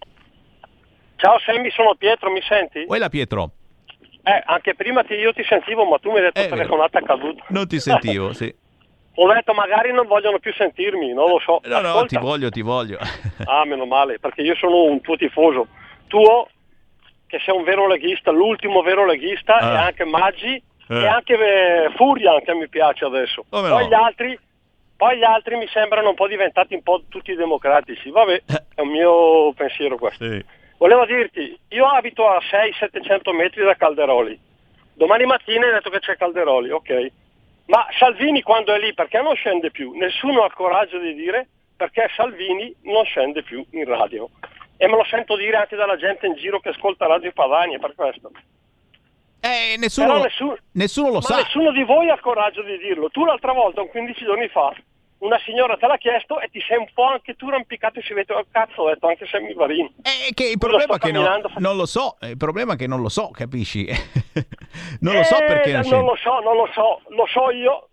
Ciao Sammy, sono Pietro, mi senti? Quella Pietro, Eh, anche prima ti- io ti sentivo, ma tu mi hai detto Eh, telefonata caduta. non ti sentivo, sì. Ho detto magari non vogliono più sentirmi, non lo so. No, no, Ascolta. ti voglio, ti voglio. Ah, meno male, perché io sono un tuo tifoso. Tuo che sei un vero leghista, l'ultimo vero leghista, Ah. e anche Maggi, Eh. e anche eh, Furian che mi piace adesso. Come poi, no? gli altri, poi gli altri mi sembrano un po' diventati un po' tutti democratici. Vabbè, è un mio pensiero questo. Volevo dirti, io abito a 600-700 metri da Calderoli. Domani mattina hai detto che c'è Calderoli, ok. Ma Salvini quando è lì perché non scende più? Nessuno ha il coraggio di dire perché Salvini non scende più in radio. E me lo sento dire anche dalla gente in giro che ascolta Radio Padania, per questo. Eh, nessuno, nessuno, nessuno lo sa. nessuno di voi ha il coraggio di dirlo. Tu l'altra volta, un 15 giorni fa, una signora te l'ha chiesto e ti sei un po' anche tu rampicato e si vede, oh, cazzo, ho detto anche Sammy Varini. È che il problema è che no- non lo so, il problema è che non lo so, capisci? non lo so Eh, perché non non scende. lo so, non lo so, lo so io.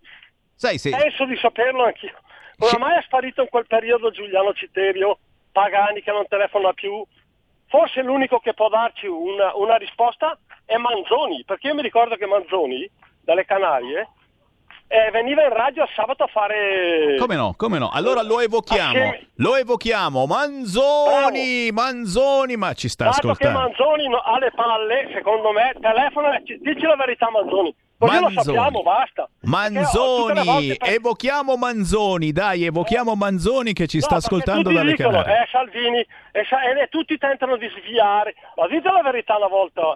Sai, se- Penso di saperlo anch'io. Come mai è sparito in quel periodo Giuliano Citerio, Pagani che non telefona più? Forse l'unico che può darci una, una risposta è Manzoni, perché io mi ricordo che Manzoni, dalle Canarie, eh, veniva in radio a sabato a fare... Come no, come no? Allora lo evochiamo, Assieme- lo evochiamo. Manzoni, Manzoni, ma ci sta Dato che ascoltando. Manzoni no- ha le palle, secondo me, telefona ci- dici la verità Manzoni. Così lo Manzoni. sappiamo, basta. Manzoni, per- evochiamo Manzoni, dai, evochiamo Manzoni che ci sta No, perché ascoltando dalle dicono, Canarie. Eh, Salvini, e, sa- e tutti tentano di sviare. Ma dite la verità una volta.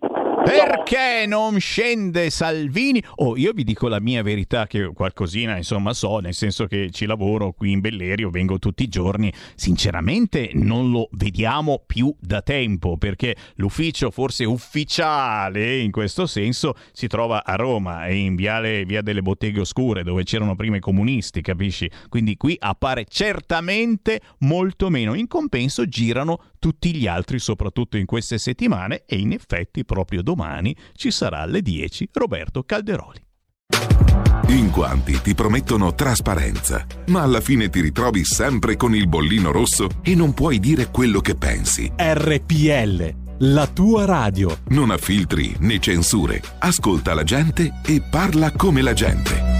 Perché non scende Salvini? Oh, io vi dico la mia verità che qualcosina, insomma, so, nel senso che ci lavoro qui in Bellerio, vengo tutti i giorni. Sinceramente non lo vediamo più da tempo, perché l'ufficio forse ufficiale in questo senso si trova a Roma e in viale via delle botteghe oscure, dove c'erano prima i comunisti, capisci? Quindi qui appare certamente molto meno. In compenso girano tutti gli altri, soprattutto in queste settimane, e in effetti proprio domani ci sarà alle 10 Roberto Calderoli. In quanti ti promettono trasparenza, ma alla fine ti ritrovi sempre con il bollino rosso e non puoi dire quello che pensi. RPL, la tua radio. Non ha filtri né censure. Ascolta la gente e parla come la gente.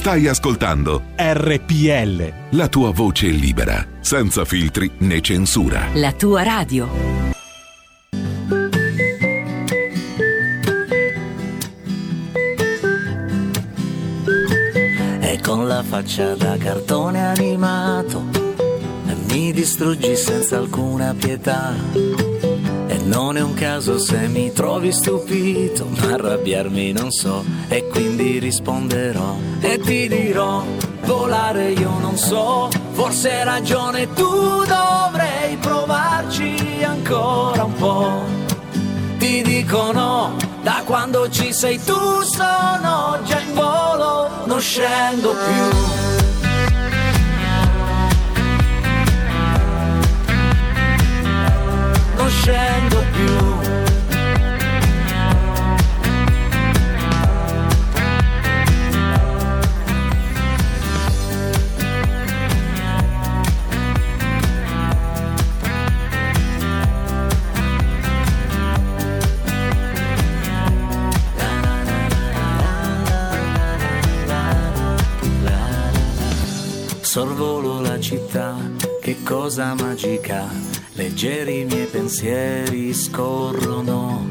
Stai ascoltando RPL. la tua voce libera, senza filtri né censura. La tua radio. E con la faccia da cartone animato mi distruggi senza alcuna pietà. Non è un caso se mi trovi stupito, ma arrabbiarmi non so e quindi risponderò e ti dirò volare io non so, forse hai ragione tu dovrei provarci ancora un po'. Ti dico no, da quando ci sei tu sono già in volo, non scendo più. Scendo più. Sorvolo la città, che cosa magica, leggeri i miei pensieri scorrono,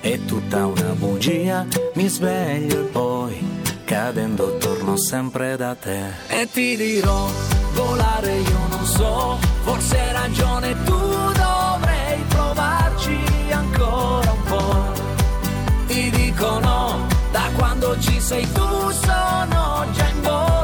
è tutta una bugia, mi sveglio e poi, cadendo torno sempre da te. E ti dirò, volare io non so, forse hai ragione tu dovrei provarci ancora un po'. Ti dico no, da quando ci sei tu sono già in volo,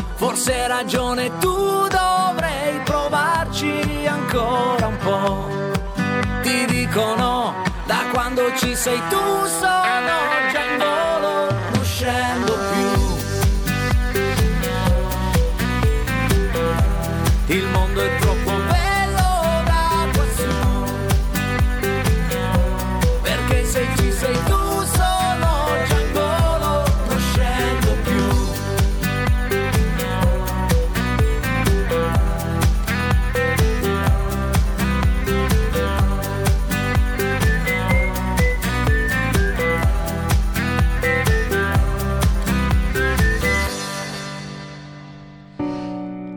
forse ragione tu dovrei provarci ancora un po'. Ti dico no, da quando ci sei tu sono già in volo,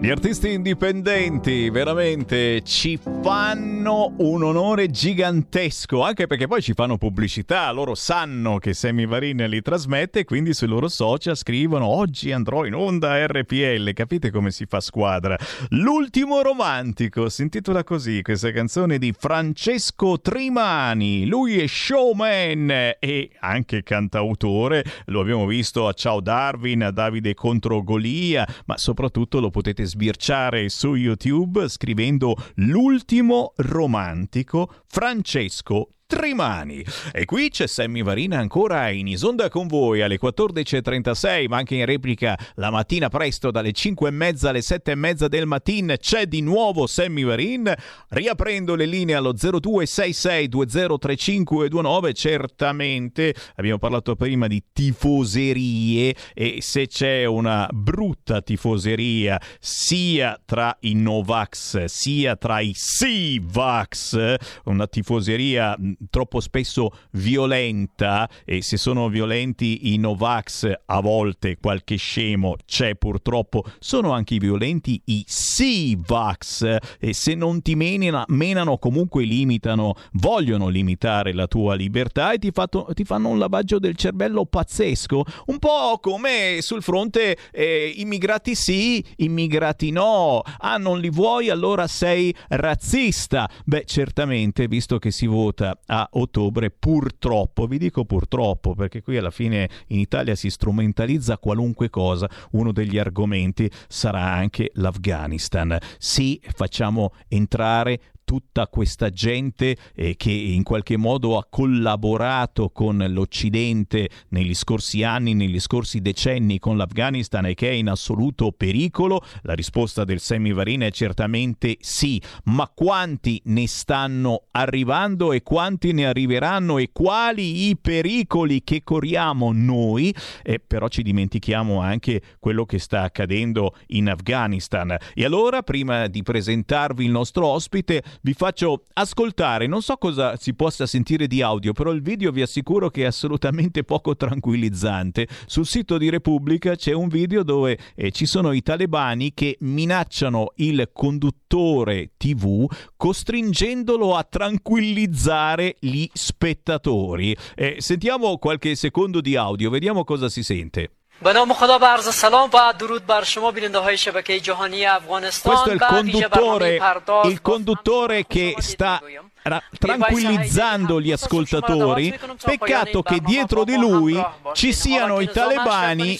Gli artisti indipendenti veramente ci fanno un onore gigantesco, anche perché poi ci fanno pubblicità, loro sanno che Sammy Varin li trasmette quindi sui loro social scrivono oggi andrò in onda RPL, capite come si fa squadra? L'ultimo romantico si intitola così questa canzone di Francesco Trimani, lui è showman e anche cantautore, lo abbiamo visto a Ciao Darwin, a Davide contro Golia, ma soprattutto lo potete sbirciare su YouTube scrivendo l'ultimo romantico Francesco Trimani. E qui c'è Sammy Varina ancora in isonda con voi alle 14.36, ma anche in replica la mattina presto dalle 5.30 alle 7.30 del mattino. C'è di nuovo Sammy Varin. Riaprendo le linee allo 0266203529. Certamente abbiamo parlato prima di tifoserie e se c'è una brutta tifoseria sia tra i Novax sia tra i Sivax, una tifoseria troppo spesso violenta e se sono violenti i Novax a volte qualche scemo c'è purtroppo sono anche violenti i Sivax e se non ti menina, menano comunque limitano vogliono limitare la tua libertà e ti, fatto- ti fanno un lavaggio del cervello pazzesco un po' come sul fronte eh, immigrati sì immigrati no ah non li vuoi allora sei razzista beh certamente visto che si vota a ottobre purtroppo vi dico purtroppo perché qui alla fine in Italia si strumentalizza qualunque cosa uno degli argomenti sarà anche l'Afghanistan. Sì facciamo entrare tutta questa gente eh, che in qualche modo ha collaborato con l'Occidente negli scorsi anni, negli scorsi decenni con l'Afghanistan e che è in assoluto pericolo? La risposta del Semivarina è certamente sì, ma quanti ne stanno arrivando e quanti ne arriveranno e quali i pericoli che corriamo noi? Eh, però ci dimentichiamo anche quello che sta accadendo in Afghanistan. E allora, prima di presentarvi il nostro ospite, vi faccio ascoltare, non so cosa si possa sentire di audio, però il video vi assicuro che è assolutamente poco tranquillizzante. Sul sito di Repubblica c'è un video dove eh, ci sono i talebani che minacciano il conduttore TV costringendolo a tranquillizzare gli spettatori. Eh, sentiamo qualche secondo di audio, vediamo cosa si sente. به نام خدا و عرض سلام و درود بر شما بیننده های شبکه جهانی افغانستان Questo è il و ویژه برنامه conduttore, پرداز il conduttore che sta ra- tranquillizzando gli ascoltatori, peccato che dietro di lui ci siano i talebani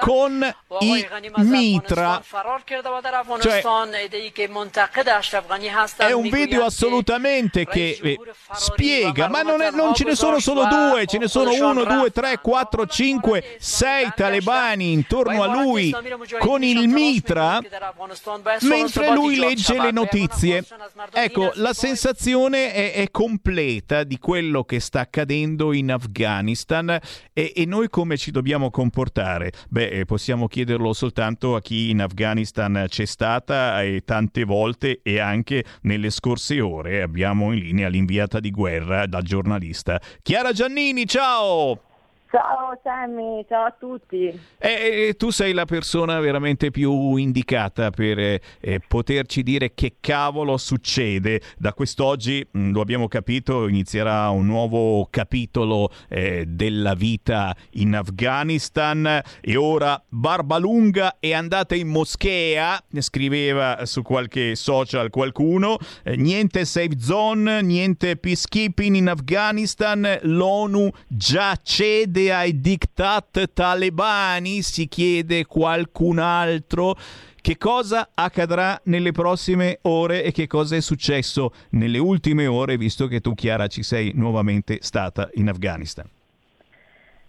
con i mitra. Cioè, è un video assolutamente che eh, spiega, ma non, è, non ce ne sono solo due, ce ne sono uno, due, tre, quattro, cinque, sei talebani intorno a lui con il mitra mentre lui legge le notizie. Ecco, la sensazione è, è completa di quello che sta accadendo in Afghanistan e, e noi come ci dobbiamo comportare? Beh, eh, possiamo chiederlo soltanto a chi in Afghanistan c'è stata e tante volte e anche nelle scorse ore abbiamo in linea l'inviata di guerra da giornalista. Chiara Giannini, ciao! Ciao Sammy, ciao a tutti. E, e tu sei la persona veramente più indicata per eh, eh, poterci dire che cavolo succede. Da quest'oggi, mh, lo abbiamo capito, inizierà un nuovo capitolo eh, della vita in Afghanistan e ora barba lunga e andata in moschea, scriveva su qualche social qualcuno. Eh, niente safe zone, niente peacekeeping in Afghanistan, l'ONU già cede fede ai diktat talebani, si chiede qualcun altro. Che cosa accadrà nelle prossime ore e che cosa è successo nelle ultime ore, visto che tu, Chiara, ci sei nuovamente stata in Afghanistan?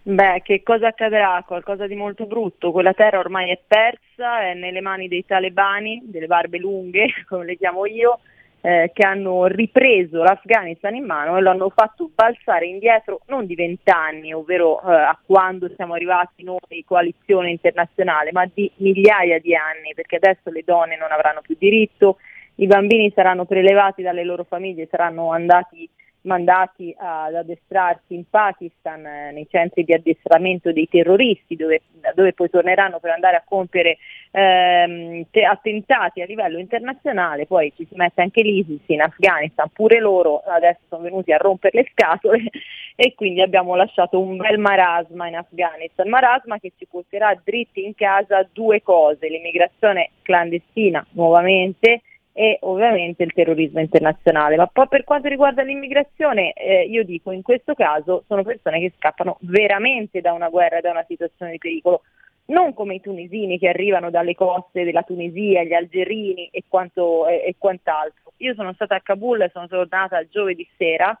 Beh, che cosa accadrà? Qualcosa di molto brutto. Quella terra ormai è persa, è nelle mani dei talebani, delle barbe lunghe, come le chiamo io, eh, che hanno ripreso l'Afghanistan in mano e lo hanno fatto balzare indietro non di vent'anni, ovvero eh, a quando siamo arrivati noi, coalizione internazionale, ma di migliaia di anni, perché adesso le donne non avranno più diritto, i bambini saranno prelevati dalle loro famiglie, saranno andati mandati ad addestrarsi in Pakistan eh, nei centri di addestramento dei terroristi dove, dove poi torneranno per andare a compiere ehm, te- attentati a livello internazionale, poi ci si mette anche l'ISIS in Afghanistan, pure loro adesso sono venuti a rompere le scatole e quindi abbiamo lasciato un bel marasma in Afghanistan, marasma che ci porterà dritti in casa due cose, l'immigrazione clandestina nuovamente e ovviamente il terrorismo internazionale. Ma poi per quanto riguarda l'immigrazione, eh, io dico in questo caso sono persone che scappano veramente da una guerra, da una situazione di pericolo, non come i tunisini che arrivano dalle coste della Tunisia, gli algerini e, quanto, e, e quant'altro. Io sono stata a Kabul, sono tornata giovedì sera,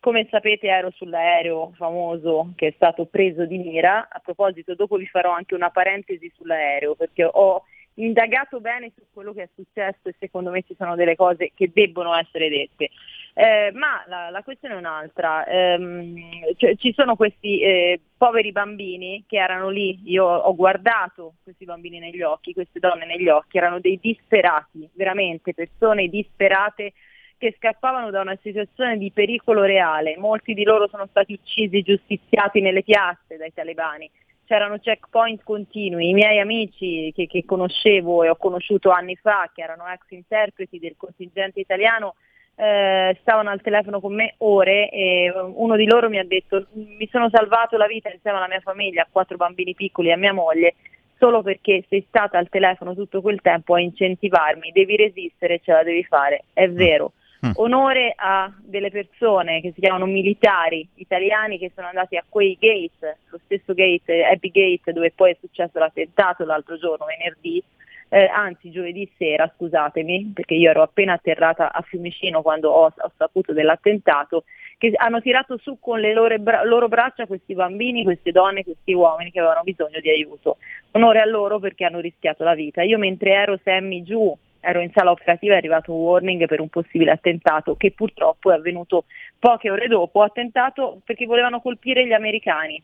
come sapete ero sull'aereo famoso che è stato preso di mira, a proposito dopo vi farò anche una parentesi sull'aereo perché ho indagato bene su quello che è successo e secondo me ci sono delle cose che debbono essere dette. Eh, ma la, la, questione è un'altra, ehm, cioè, ci sono questi eh, poveri bambini che erano lì, io ho guardato questi bambini negli occhi, queste donne negli occhi, erano dei disperati, veramente persone disperate che scappavano da una situazione di pericolo reale, molti di loro sono stati uccisi, giustiziati nelle piazze dai talebani c'erano checkpoint continui, i miei amici che, che, conoscevo e ho conosciuto anni fa, che erano ex interpreti del contingente italiano, eh, stavano al telefono con me ore e uno di loro mi ha detto mi sono salvato la vita insieme alla mia famiglia, a quattro bambini piccoli e a mia moglie, solo perché sei stata al telefono tutto quel tempo a incentivarmi, devi resistere, ce la devi fare, è vero. Mm. Onore a delle persone che si chiamano militari italiani che sono andati a quei gate, lo stesso gate, Abbey Gate, dove poi è successo l'attentato l'altro giorno, venerdì, eh, anzi giovedì sera, scusatemi, perché io ero appena atterrata a Fiumicino quando ho, ho saputo dell'attentato, che hanno tirato su con le loro, bra- loro, braccia questi bambini, queste donne, questi uomini che avevano bisogno di aiuto. Onore a loro perché hanno rischiato la vita. Io mentre ero Sammy giù ero in sala operativa è arrivato un warning per un possibile attentato che purtroppo è avvenuto poche ore dopo, attentato perché volevano colpire gli americani.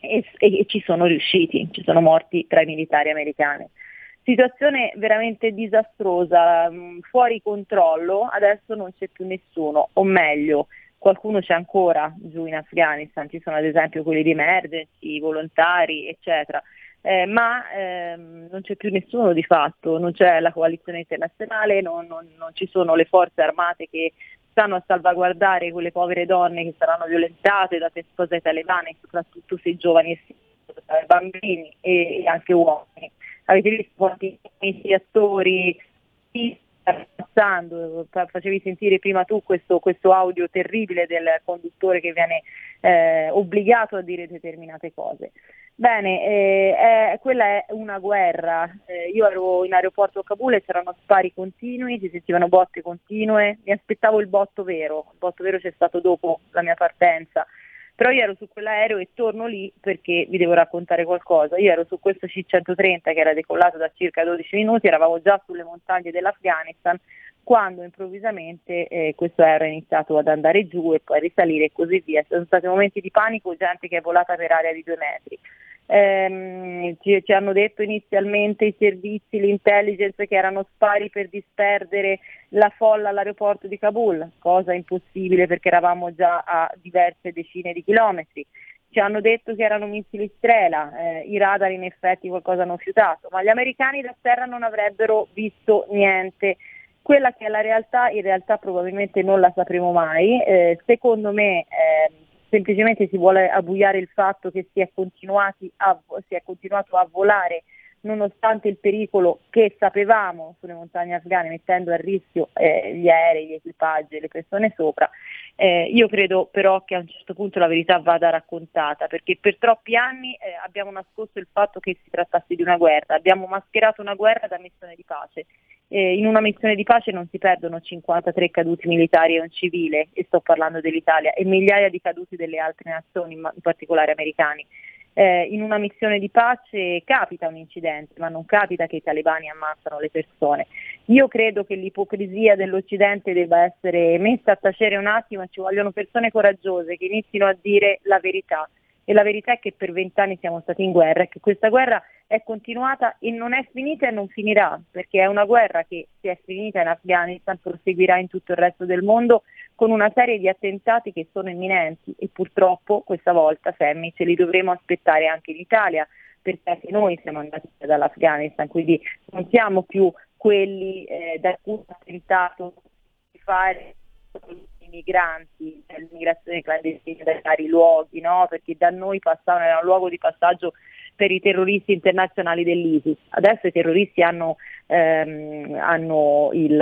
E, e, e ci sono riusciti, ci sono morti tra i militari americani. Situazione veramente disastrosa, mm, fuori controllo, adesso non c'è più nessuno, o meglio, qualcuno c'è ancora giù in Afghanistan, ci sono ad esempio quelli di emergency, i volontari, eccetera eh, ma ehm, non c'è più nessuno di fatto, non c'è la coalizione internazionale, non, non, non, ci sono le forze armate che stanno a salvaguardare quelle povere donne che saranno violentate da spose talebane, soprattutto se giovani e bambini e, e anche uomini. Avete visto quanti attori passando, facevi sentire prima tu questo, questo, audio terribile del conduttore che viene eh, obbligato a dire determinate cose. Bene, eh, eh, quella è una guerra. Eh, io ero in aeroporto a Kabul e c'erano spari continui, si sentivano botte continue, mi aspettavo il botto vero, il botto vero c'è stato dopo la mia partenza, però io ero su quell'aereo e torno lì perché vi devo raccontare qualcosa. Io ero su questo C-130 che era decollato da circa 12 minuti, eravamo già sulle montagne dell'Afghanistan quando improvvisamente eh, questo aereo ha iniziato ad andare giù e poi a risalire e così via. Sono stati momenti di panico, gente che è volata per aria di due metri ehm, ci, ci, hanno detto inizialmente i servizi, l'intelligence che erano spari per disperdere la folla all'aeroporto di Kabul, cosa impossibile perché eravamo già a diverse decine di chilometri. Ci hanno detto che erano missili strela, eh, i radar in effetti qualcosa hanno fiutato, ma gli americani da terra non avrebbero visto niente. Quella che è la realtà, in realtà probabilmente non la sapremo mai. Eh, secondo me eh, semplicemente si vuole abbuiare il fatto che si è, a, si è continuato a volare nonostante il pericolo che sapevamo sulle montagne afghane mettendo a rischio eh, gli aerei, gli equipaggi e le persone sopra Eh, io credo però che a un certo punto la verità vada raccontata, perché per troppi anni eh, abbiamo nascosto il fatto che si trattasse di una guerra, abbiamo mascherato una guerra da missione di pace. Eh, in una missione di pace non si perdono 53 caduti militari e un civile, e sto parlando dell'Italia, e migliaia di caduti delle altre nazioni, in particolare americani eh, in una missione di pace capita un incidente, ma non capita che i talebani ammazzano le persone. Io credo che l'ipocrisia dell'Occidente debba essere messa a tacere un attimo ci vogliono persone coraggiose che inizino a dire la verità. E la verità è che per vent'anni siamo stati in guerra e che questa guerra è continuata e non è finita e non finirà, perché è una guerra che se è finita in Afghanistan proseguirà in tutto il resto del mondo con una serie di attentati che sono imminenti e purtroppo questa volta, Sammy, ce li dovremo aspettare anche in Italia perché anche noi siamo andati dall'Afghanistan, quindi non siamo più quelli eh, da cui ha tentato di fare migranti, l'immigrazione clandestina dai vari luoghi, no? perché da noi passavano, era un luogo di passaggio per i terroristi internazionali dell'ISIS. Adesso i terroristi hanno, ehm, hanno il,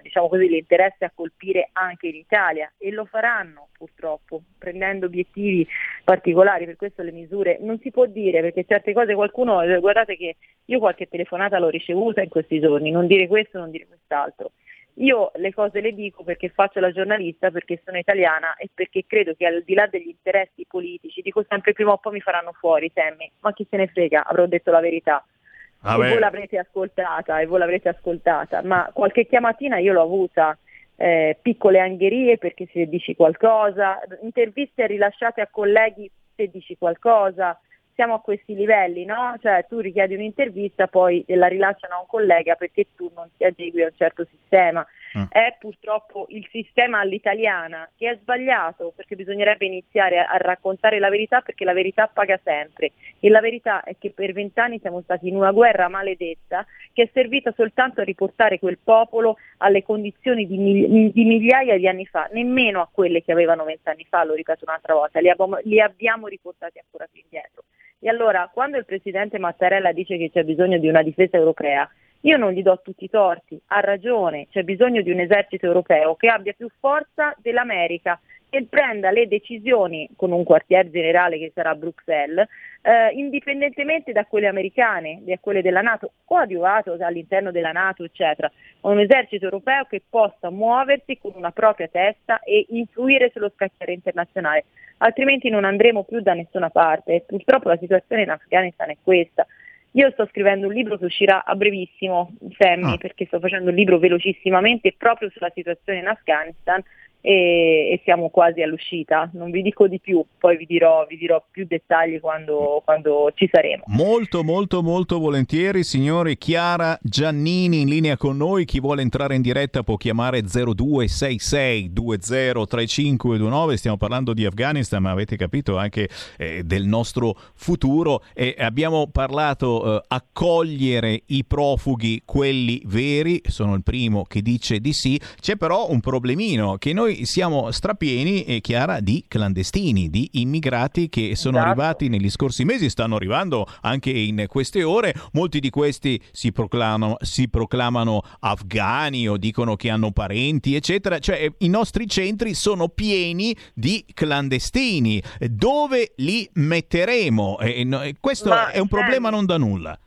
diciamo così, l'interesse a colpire anche in Italia e lo faranno purtroppo, prendendo obiettivi particolari, per questo le misure non si può dire perché certe cose qualcuno, guardate che io qualche telefonata l'ho ricevuta in questi giorni, non dire questo, non dire quest'altro. Io le cose le dico perché faccio la giornalista, perché sono italiana e perché credo che al di là degli interessi politici, dico sempre prima o poi mi faranno fuori, Sammy, ma chi se ne frega, avrò detto la verità. Vabbè. E voi l'avrete ascoltata, e voi l'avrete ascoltata, ma qualche chiamatina io l'ho avuta, eh, piccole angherie perché se dici qualcosa, interviste rilasciate a colleghi se dici qualcosa, siamo a questi livelli, no? Cioè tu richiedi un'intervista, poi la rilasciano a un collega perché tu non ti adegui a un certo sistema. Mm. È purtroppo il sistema all'italiana che è sbagliato perché bisognerebbe iniziare a, a, raccontare la verità perché la verità paga sempre. E la verità è che per vent'anni siamo stati in una guerra maledetta che è servita soltanto a riportare quel popolo alle condizioni di, di migliaia di anni fa, nemmeno a quelle che avevano vent'anni fa, lo ripeto un'altra volta, li, abbiamo, li abbiamo riportati ancora più indietro. E allora, quando il presidente Mattarella dice che c'è bisogno di una difesa europea, io non gli do tutti i torti, ha ragione, c'è bisogno di un esercito europeo che abbia più forza dell'America e prenda le decisioni con un quartier generale che sarà Bruxelles, eh, indipendentemente da quelle americane, da quelle della Nato, coadiuvato all'interno della Nato, eccetera. Un esercito europeo che possa muoversi con una propria testa e influire sullo scacchiere internazionale, altrimenti non andremo più da nessuna parte. Purtroppo la situazione in Afghanistan è questa. Io sto scrivendo un libro che uscirà a brevissimo, Sammy, ah. perché sto facendo un libro velocissimamente proprio sulla situazione in Afghanistan e, e, siamo quasi all'uscita. Non vi dico di più, poi vi dirò, vi dirò più dettagli quando, quando, ci saremo. Molto, molto, molto volentieri, signore Chiara Giannini in linea con noi. Chi vuole entrare in diretta può chiamare 0266 203529. Stiamo parlando di Afghanistan, ma avete capito anche eh, del nostro futuro. E abbiamo parlato eh, accogliere i profughi, quelli veri. Sono il primo che dice di sì. C'è però un problemino che noi siamo strapieni, e Chiara, di clandestini, di immigrati che sono esatto. arrivati negli scorsi mesi, stanno arrivando anche in queste ore. Molti di questi si proclamano, si proclamano afghani o dicono che hanno parenti, eccetera. Cioè, i nostri centri sono pieni di clandestini. Dove li metteremo? E, questo Ma, è un problema non da nulla.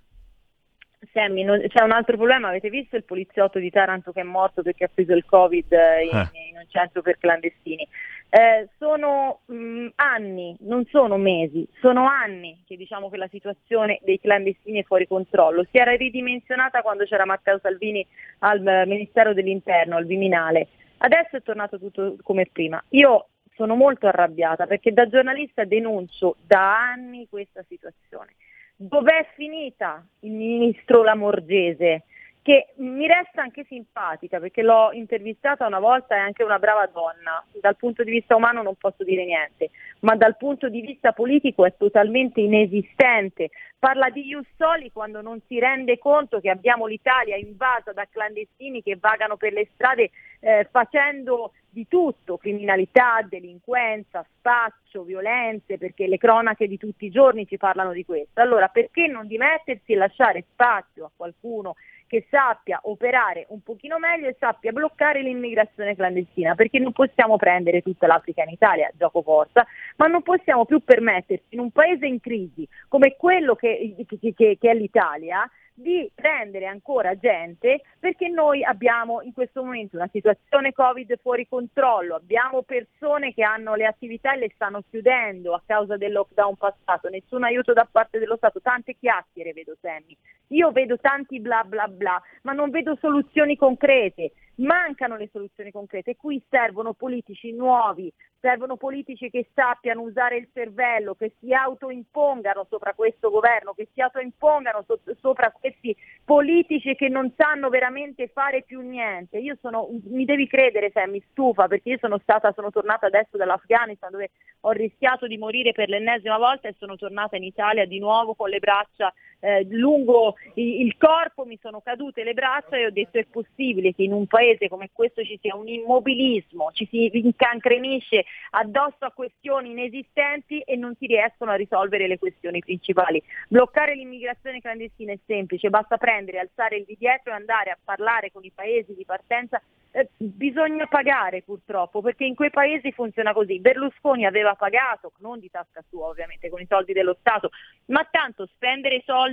Sammy, non, c'è un altro problema, avete visto il poliziotto di Taranto che è morto perché ha preso il Covid eh, in, eh. in un centro per clandestini? Eh, sono mh, mm, anni, non sono mesi, sono anni che diciamo che la situazione dei clandestini è fuori controllo. Si era ridimensionata quando c'era Matteo Salvini al uh, Ministero dell'Interno, al Viminale. Adesso è tornato tutto come prima. Io sono molto arrabbiata perché da giornalista denuncio da anni questa situazione. Dov'è finita il ministro Lamorgese? Che mi resta anche simpatica perché l'ho intervistata una volta, è anche una brava donna. Dal punto di vista umano non posso dire niente, ma dal punto di vista politico è totalmente inesistente. Parla di Jussoli quando non si rende conto che abbiamo l'Italia invasa da clandestini che vagano per le strade eh, facendo di tutto, criminalità, delinquenza, spaccio, violenze, perché le cronache di tutti i giorni ci parlano di questo. Allora perché non dimettersi e lasciare spazio a qualcuno che sappia operare un pochino meglio e sappia bloccare l'immigrazione clandestina, perché non possiamo prendere tutta l'Africa in Italia, gioco forza, ma non possiamo più permetterci in un paese in crisi come quello che, che, che, che è l'Italia di prendere ancora gente perché noi abbiamo in questo momento una situazione Covid fuori controllo, abbiamo persone che hanno le attività e le stanno chiudendo a causa del lockdown passato, nessun aiuto da parte dello Stato, tante chiacchiere vedo Sammy, io vedo tanti bla bla bla, ma non vedo soluzioni concrete mancano le soluzioni concrete. Qui servono politici nuovi, servono politici che sappiano usare il cervello, che si autoimpongano sopra questo governo, che si autoimpongano so- sopra questi politici che non sanno veramente fare più niente. Io sono, mi devi credere se mi stufa perché io sono stata, sono tornata adesso dall'Afghanistan dove ho rischiato di morire per l'ennesima volta e sono tornata in Italia di nuovo con le braccia eh, lungo il, corpo, mi sono cadute le braccia e ho detto è possibile che in un paese come questo ci sia un immobilismo, ci si incancrenisce addosso a questioni inesistenti e non si riescono a risolvere le questioni principali. Bloccare l'immigrazione clandestina è semplice, basta prendere, alzare il di dietro e andare a parlare con i paesi di partenza. Eh, bisogna pagare purtroppo perché in quei paesi funziona così. Berlusconi aveva pagato, non di tasca sua ovviamente, con i soldi dello Stato, ma tanto spendere soldi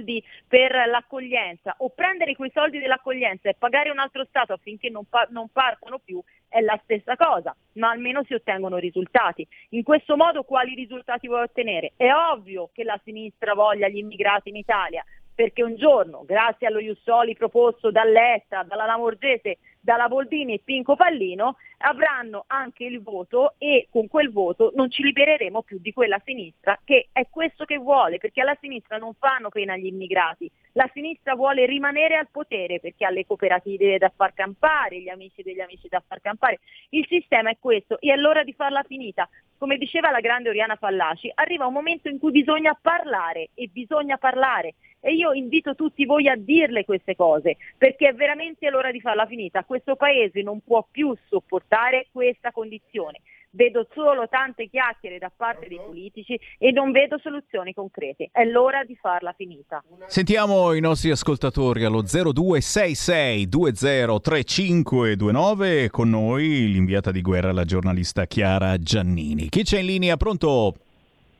per l'accoglienza o prendere quei soldi dell'accoglienza e pagare un altro Stato affinché non pa- non partono più è la stessa cosa, ma almeno si ottengono risultati. In questo modo quali risultati vuoi ottenere? È ovvio che la sinistra voglia gli immigrati in Italia, perché un giorno, grazie allo Jussoli proposto dall'Etta, dalla Lamorgese, dalla Boldini e Pinco Pallino, avranno anche il voto e con quel voto non ci libereremo più di quella sinistra che è questo che vuole, perché alla sinistra non fanno pena gli immigrati, la sinistra vuole rimanere al potere perché ha le cooperative da far campare, gli amici degli amici da far campare. Il sistema è questo e è l'ora di farla finita. Come diceva la grande Oriana Fallaci, arriva un momento in cui bisogna parlare e bisogna parlare e io invito tutti voi a dirle queste cose perché è veramente l'ora di farla finita. Questo paese non può più sopportare questa condizione vedo solo tante chiacchiere da parte dei politici e non vedo soluzioni concrete. È l'ora di farla finita. Sentiamo i nostri ascoltatori allo 0266 203529 con noi l'inviata di guerra, la giornalista Chiara Giannini. Chi c'è in linea? Pronto?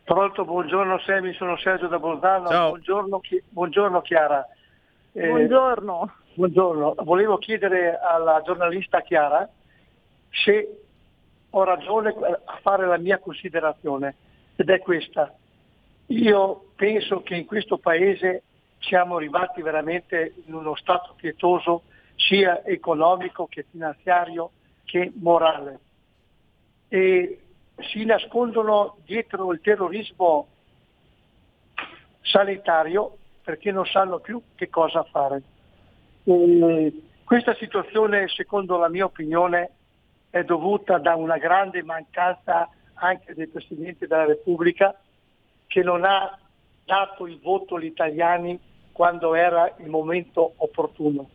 Pronto, buongiorno Semi, sono Sergio da Bolzano. Ciao. Buongiorno, Chi- buongiorno Chiara. Eh, Buongiorno. Buongiorno, volevo chiedere alla giornalista Chiara se ho ragione a fare la mia considerazione ed è questa. Io penso che in questo paese siamo arrivati veramente in uno stato pietoso sia economico che finanziario che morale e si nascondono dietro il terrorismo sanitario perché non sanno più che cosa fare. E questa situazione, secondo la mia opinione, è dovuta da una grande mancanza anche del Presidente della Repubblica che non ha dato il voto agli italiani quando era il momento opportuno.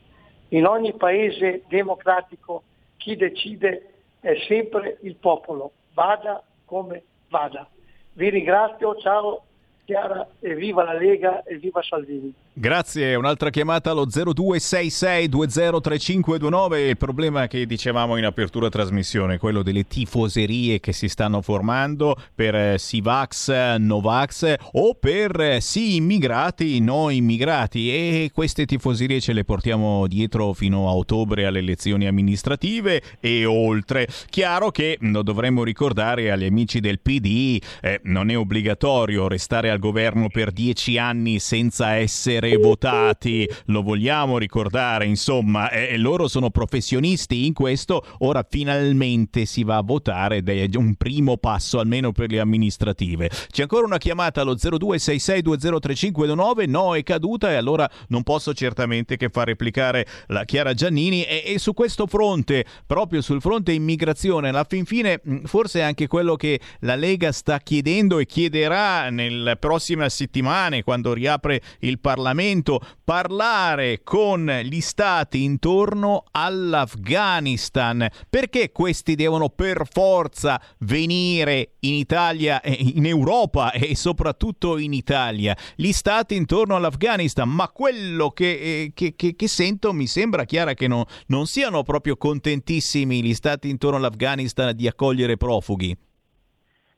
In ogni paese democratico chi decide è sempre il popolo, vada come vada. Vi ringrazio, ciao Chiara e viva la Lega e viva Salvini. Grazie, un'altra chiamata allo 0266203529. Il problema che dicevamo in apertura trasmissione, quello delle tifoserie che si stanno formando per eh, sì Vax, Novax o per eh, sì immigrati, no immigrati e queste tifoserie ce le portiamo dietro fino a ottobre alle elezioni amministrative e oltre. Chiaro che lo dovremmo ricordare agli amici del PD, eh, non è obbligatorio restare al governo per dieci anni senza essere votati, lo vogliamo ricordare, insomma, e, e loro sono professionisti in questo, ora finalmente si va a votare ed è un primo passo almeno per le amministrative. C'è ancora una chiamata allo 0266203529, no è caduta e allora non posso certamente che far replicare la Chiara Giannini e, e su questo fronte, proprio sul fronte immigrazione, alla fin fine mh, forse è anche quello che la Lega sta chiedendo e chiederà nelle prossime settimane quando riapre il Parlamento Parlamento, parlare con gli stati intorno all'Afghanistan. Perché questi devono per forza venire in Italia, in Europa e soprattutto in Italia? Gli stati intorno all'Afghanistan, ma quello che, eh, che, che, che sento mi sembra chiara che no, non siano proprio contentissimi gli stati intorno all'Afghanistan di accogliere profughi.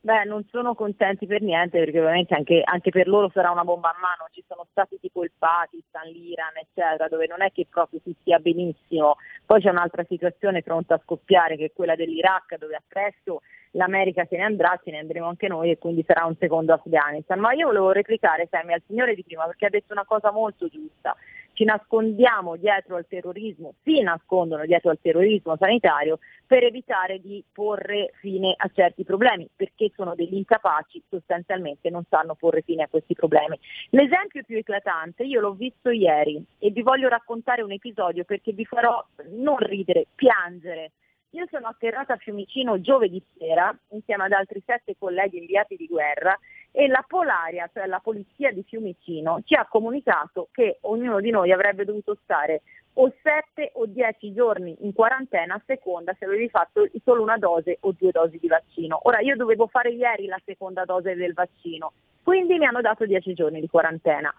Beh, non sono contenti per niente perché ovviamente anche, anche, per loro sarà una bomba a mano. Ci sono stati tipo il Pakistan, l'Iran, eccetera, dove non è che proprio si stia benissimo. Poi c'è un'altra situazione pronta a scoppiare che è quella dell'Iraq, dove appresso l'America se ne andrà, ce ne andremo anche noi e quindi sarà un secondo Afghanistan. Ma io volevo replicare, Sammy, al signore di prima perché ha detto una cosa molto giusta ci nascondiamo dietro al terrorismo, si nascondono dietro al terrorismo sanitario per evitare di porre fine a certi problemi, perché sono degli incapaci, sostanzialmente non sanno porre fine a questi problemi. L'esempio più eclatante, io l'ho visto ieri e vi voglio raccontare un episodio perché vi farò non ridere, piangere. Io sono atterrata a Fiumicino giovedì sera insieme ad altri sette colleghi inviati di guerra e la Polaria, cioè la polizia di Fiumicino, ci ha comunicato che ognuno di noi avrebbe dovuto stare o 7 o 10 giorni in quarantena a seconda se avevi fatto solo una dose o due dosi di vaccino. Ora io dovevo fare ieri la seconda dose del vaccino, quindi mi hanno dato 10 giorni di quarantena.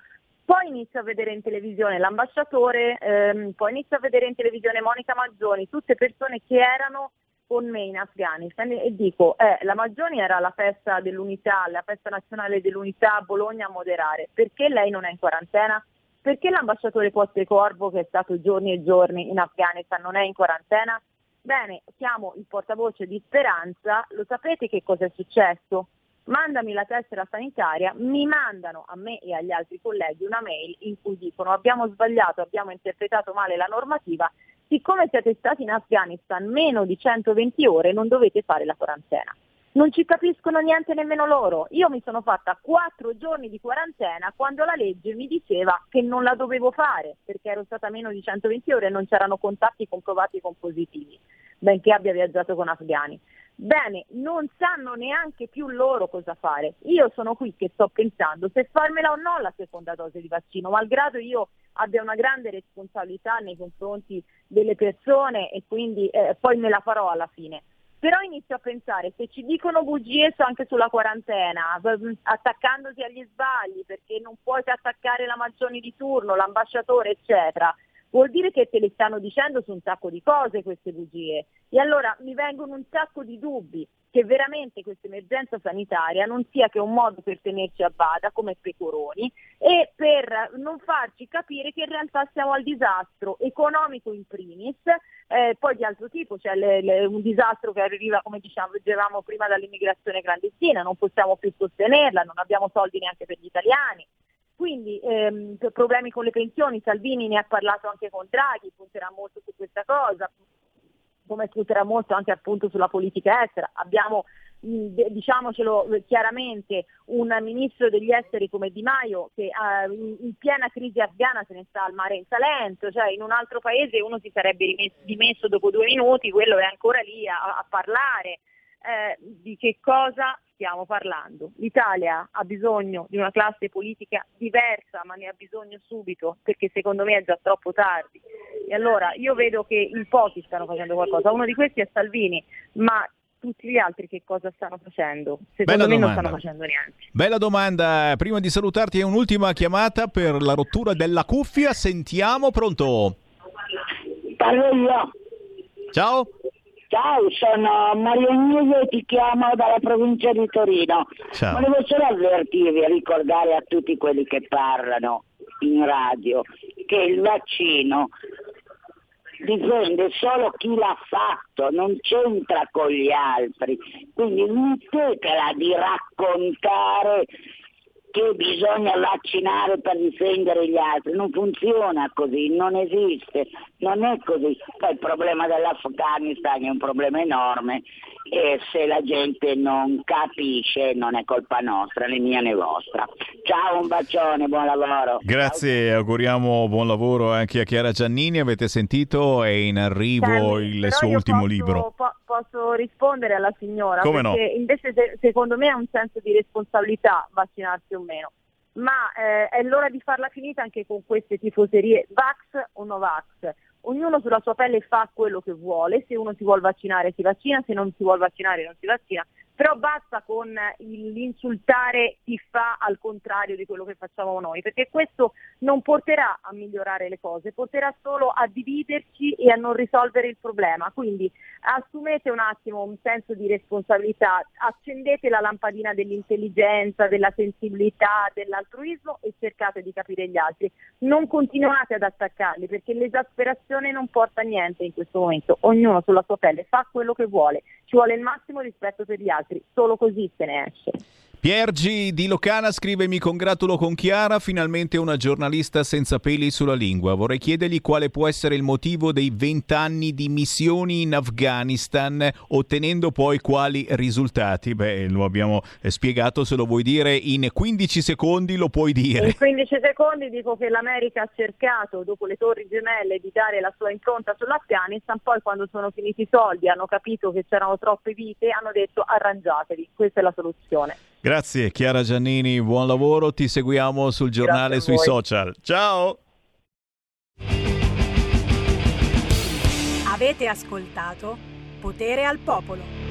Poi inizio a vedere in televisione l'ambasciatore, ehm, poi inizio a vedere in televisione Monica Maggioni, tutte persone che erano con me in Afghanistan e dico, eh, la Maggioni era la festa dell'unità, la festa nazionale dell'unità a Bologna a moderare, perché lei non è in quarantena? Perché l'ambasciatore Corvo, che è stato giorni e giorni in Afghanistan, non è in quarantena? Bene, chiamo il portavoce di Speranza, lo sapete che cosa è successo? Mandami la tessera sanitaria, mi mandano a me e agli altri colleghi una mail in cui dicono abbiamo sbagliato, abbiamo interpretato male la normativa siccome siete stati in Afghanistan meno di 120 ore non dovete fare la quarantena. Non ci capiscono niente nemmeno loro. Io mi sono fatta quattro giorni di quarantena quando la legge mi diceva che non la dovevo fare perché ero stata meno di 120 ore e non c'erano contatti comprovati con positivi, benché abbia viaggiato con afghani. Bene, non sanno neanche più loro cosa fare. Io sono qui che sto pensando se farmela o no la seconda dose di vaccino, malgrado io abbia una grande responsabilità nei confronti delle persone e quindi eh, poi me la farò alla fine. Però inizio a pensare, se ci dicono bugie anche sulla quarantena, attaccandosi agli sbagli, perché non puoi attaccare la Maggioni di turno, l'ambasciatore, eccetera, vuol dire che te le stanno dicendo su un sacco di cose queste bugie. E allora mi vengono un sacco di dubbi che veramente questa emergenza sanitaria non sia che un modo per tenerci a bada come pecoroni e per non farci capire che in realtà siamo al disastro economico in primis, eh, poi di altro tipo, cioè le, le, un disastro che arriva, come diciamo, dicevamo prima, dall'immigrazione clandestina, non possiamo più sostenerla, non abbiamo soldi neanche per gli italiani, quindi ehm, problemi con le pensioni, Salvini ne ha parlato anche con Draghi, punterà molto su questa cosa, come punterà molto anche appunto sulla politica estera. Abbiamo diciamocelo chiaramente, un ministro degli esteri come Di Maio che uh, in, piena crisi afghana se ne sta al mare in Salento, cioè in un altro paese uno si sarebbe rimesso, dimesso dopo due minuti, quello è ancora lì a, a parlare. Eh, di che cosa stiamo parlando. L'Italia ha bisogno di una classe politica diversa, ma ne ha bisogno subito, perché secondo me è già troppo tardi. E allora io vedo che in pochi stanno facendo qualcosa, uno di questi è Salvini, ma tutti gli altri che cosa stanno facendo? Secondo Bella me domanda. non stanno facendo niente. Bella domanda, prima di salutarti è un'ultima chiamata per la rottura della cuffia, sentiamo, pronto? Parlo io. Ciao. Ciao, sono Mario Agnese e ti chiamo dalla provincia di Torino. Ciao. Volevo solo avvertirvi e ricordare a tutti quelli che parlano in radio che il vaccino difende solo chi l'ha fatto, non c'entra con gli altri. Quindi smettetela di raccontare che bisogna vaccinare per difendere gli altri, non funziona così, non esiste, non è così. Poi il problema dell'Afghanistan è un problema enorme e se la gente non capisce non è colpa nostra, né mia né vostra. Ciao, un bacione, buon lavoro. Grazie, Ciao. auguriamo buon lavoro anche a Chiara Giannini, avete sentito, è in arrivo Sì, il suo ultimo posso, libro. Po- posso rispondere alla signora? Come perché no? invece se- secondo me è un senso di responsabilità vaccinarsi o meno. ma eh, è l'ora di farla finita anche con queste tifoserie Vax o Novax. Ognuno sulla sua pelle fa quello che vuole, se uno si vuole vaccinare si vaccina, se non si vuole vaccinare non si vaccina, però basta con l'insultare chi fa al contrario di quello che facciamo noi, perché questo non porterà a migliorare le cose, porterà solo a dividerci e a non risolvere il problema. Quindi assumete un attimo un senso di responsabilità, accendete la lampadina dell'intelligenza, della sensibilità, dell'altruismo e cercate di capire gli altri. Non continuate ad attaccarli perché l'esasperazione non porta a niente in questo momento, ognuno sulla sua pelle fa quello che vuole, ci vuole il massimo rispetto per gli altri solo così se ne esce. Piergi di Locana scrive mi congratulo con Chiara, finalmente una giornalista senza peli sulla lingua. Vorrei chiedergli quale può essere il motivo dei vent'anni di missioni in Afghanistan, ottenendo poi quali risultati. Beh, lo abbiamo spiegato, se lo vuoi dire in 15 secondi lo puoi dire. In 15 secondi dico che l'America ha cercato, dopo le torri gemelle, di dare la sua impronta sull'Afghanistan, poi quando sono finiti i soldi, hanno capito che c'erano troppe vite, hanno detto arrangiatevi, questa è la soluzione. Grazie Chiara Giannini, buon lavoro, ti seguiamo sul giornale sui social. Ciao! Avete ascoltato Potere al Popolo.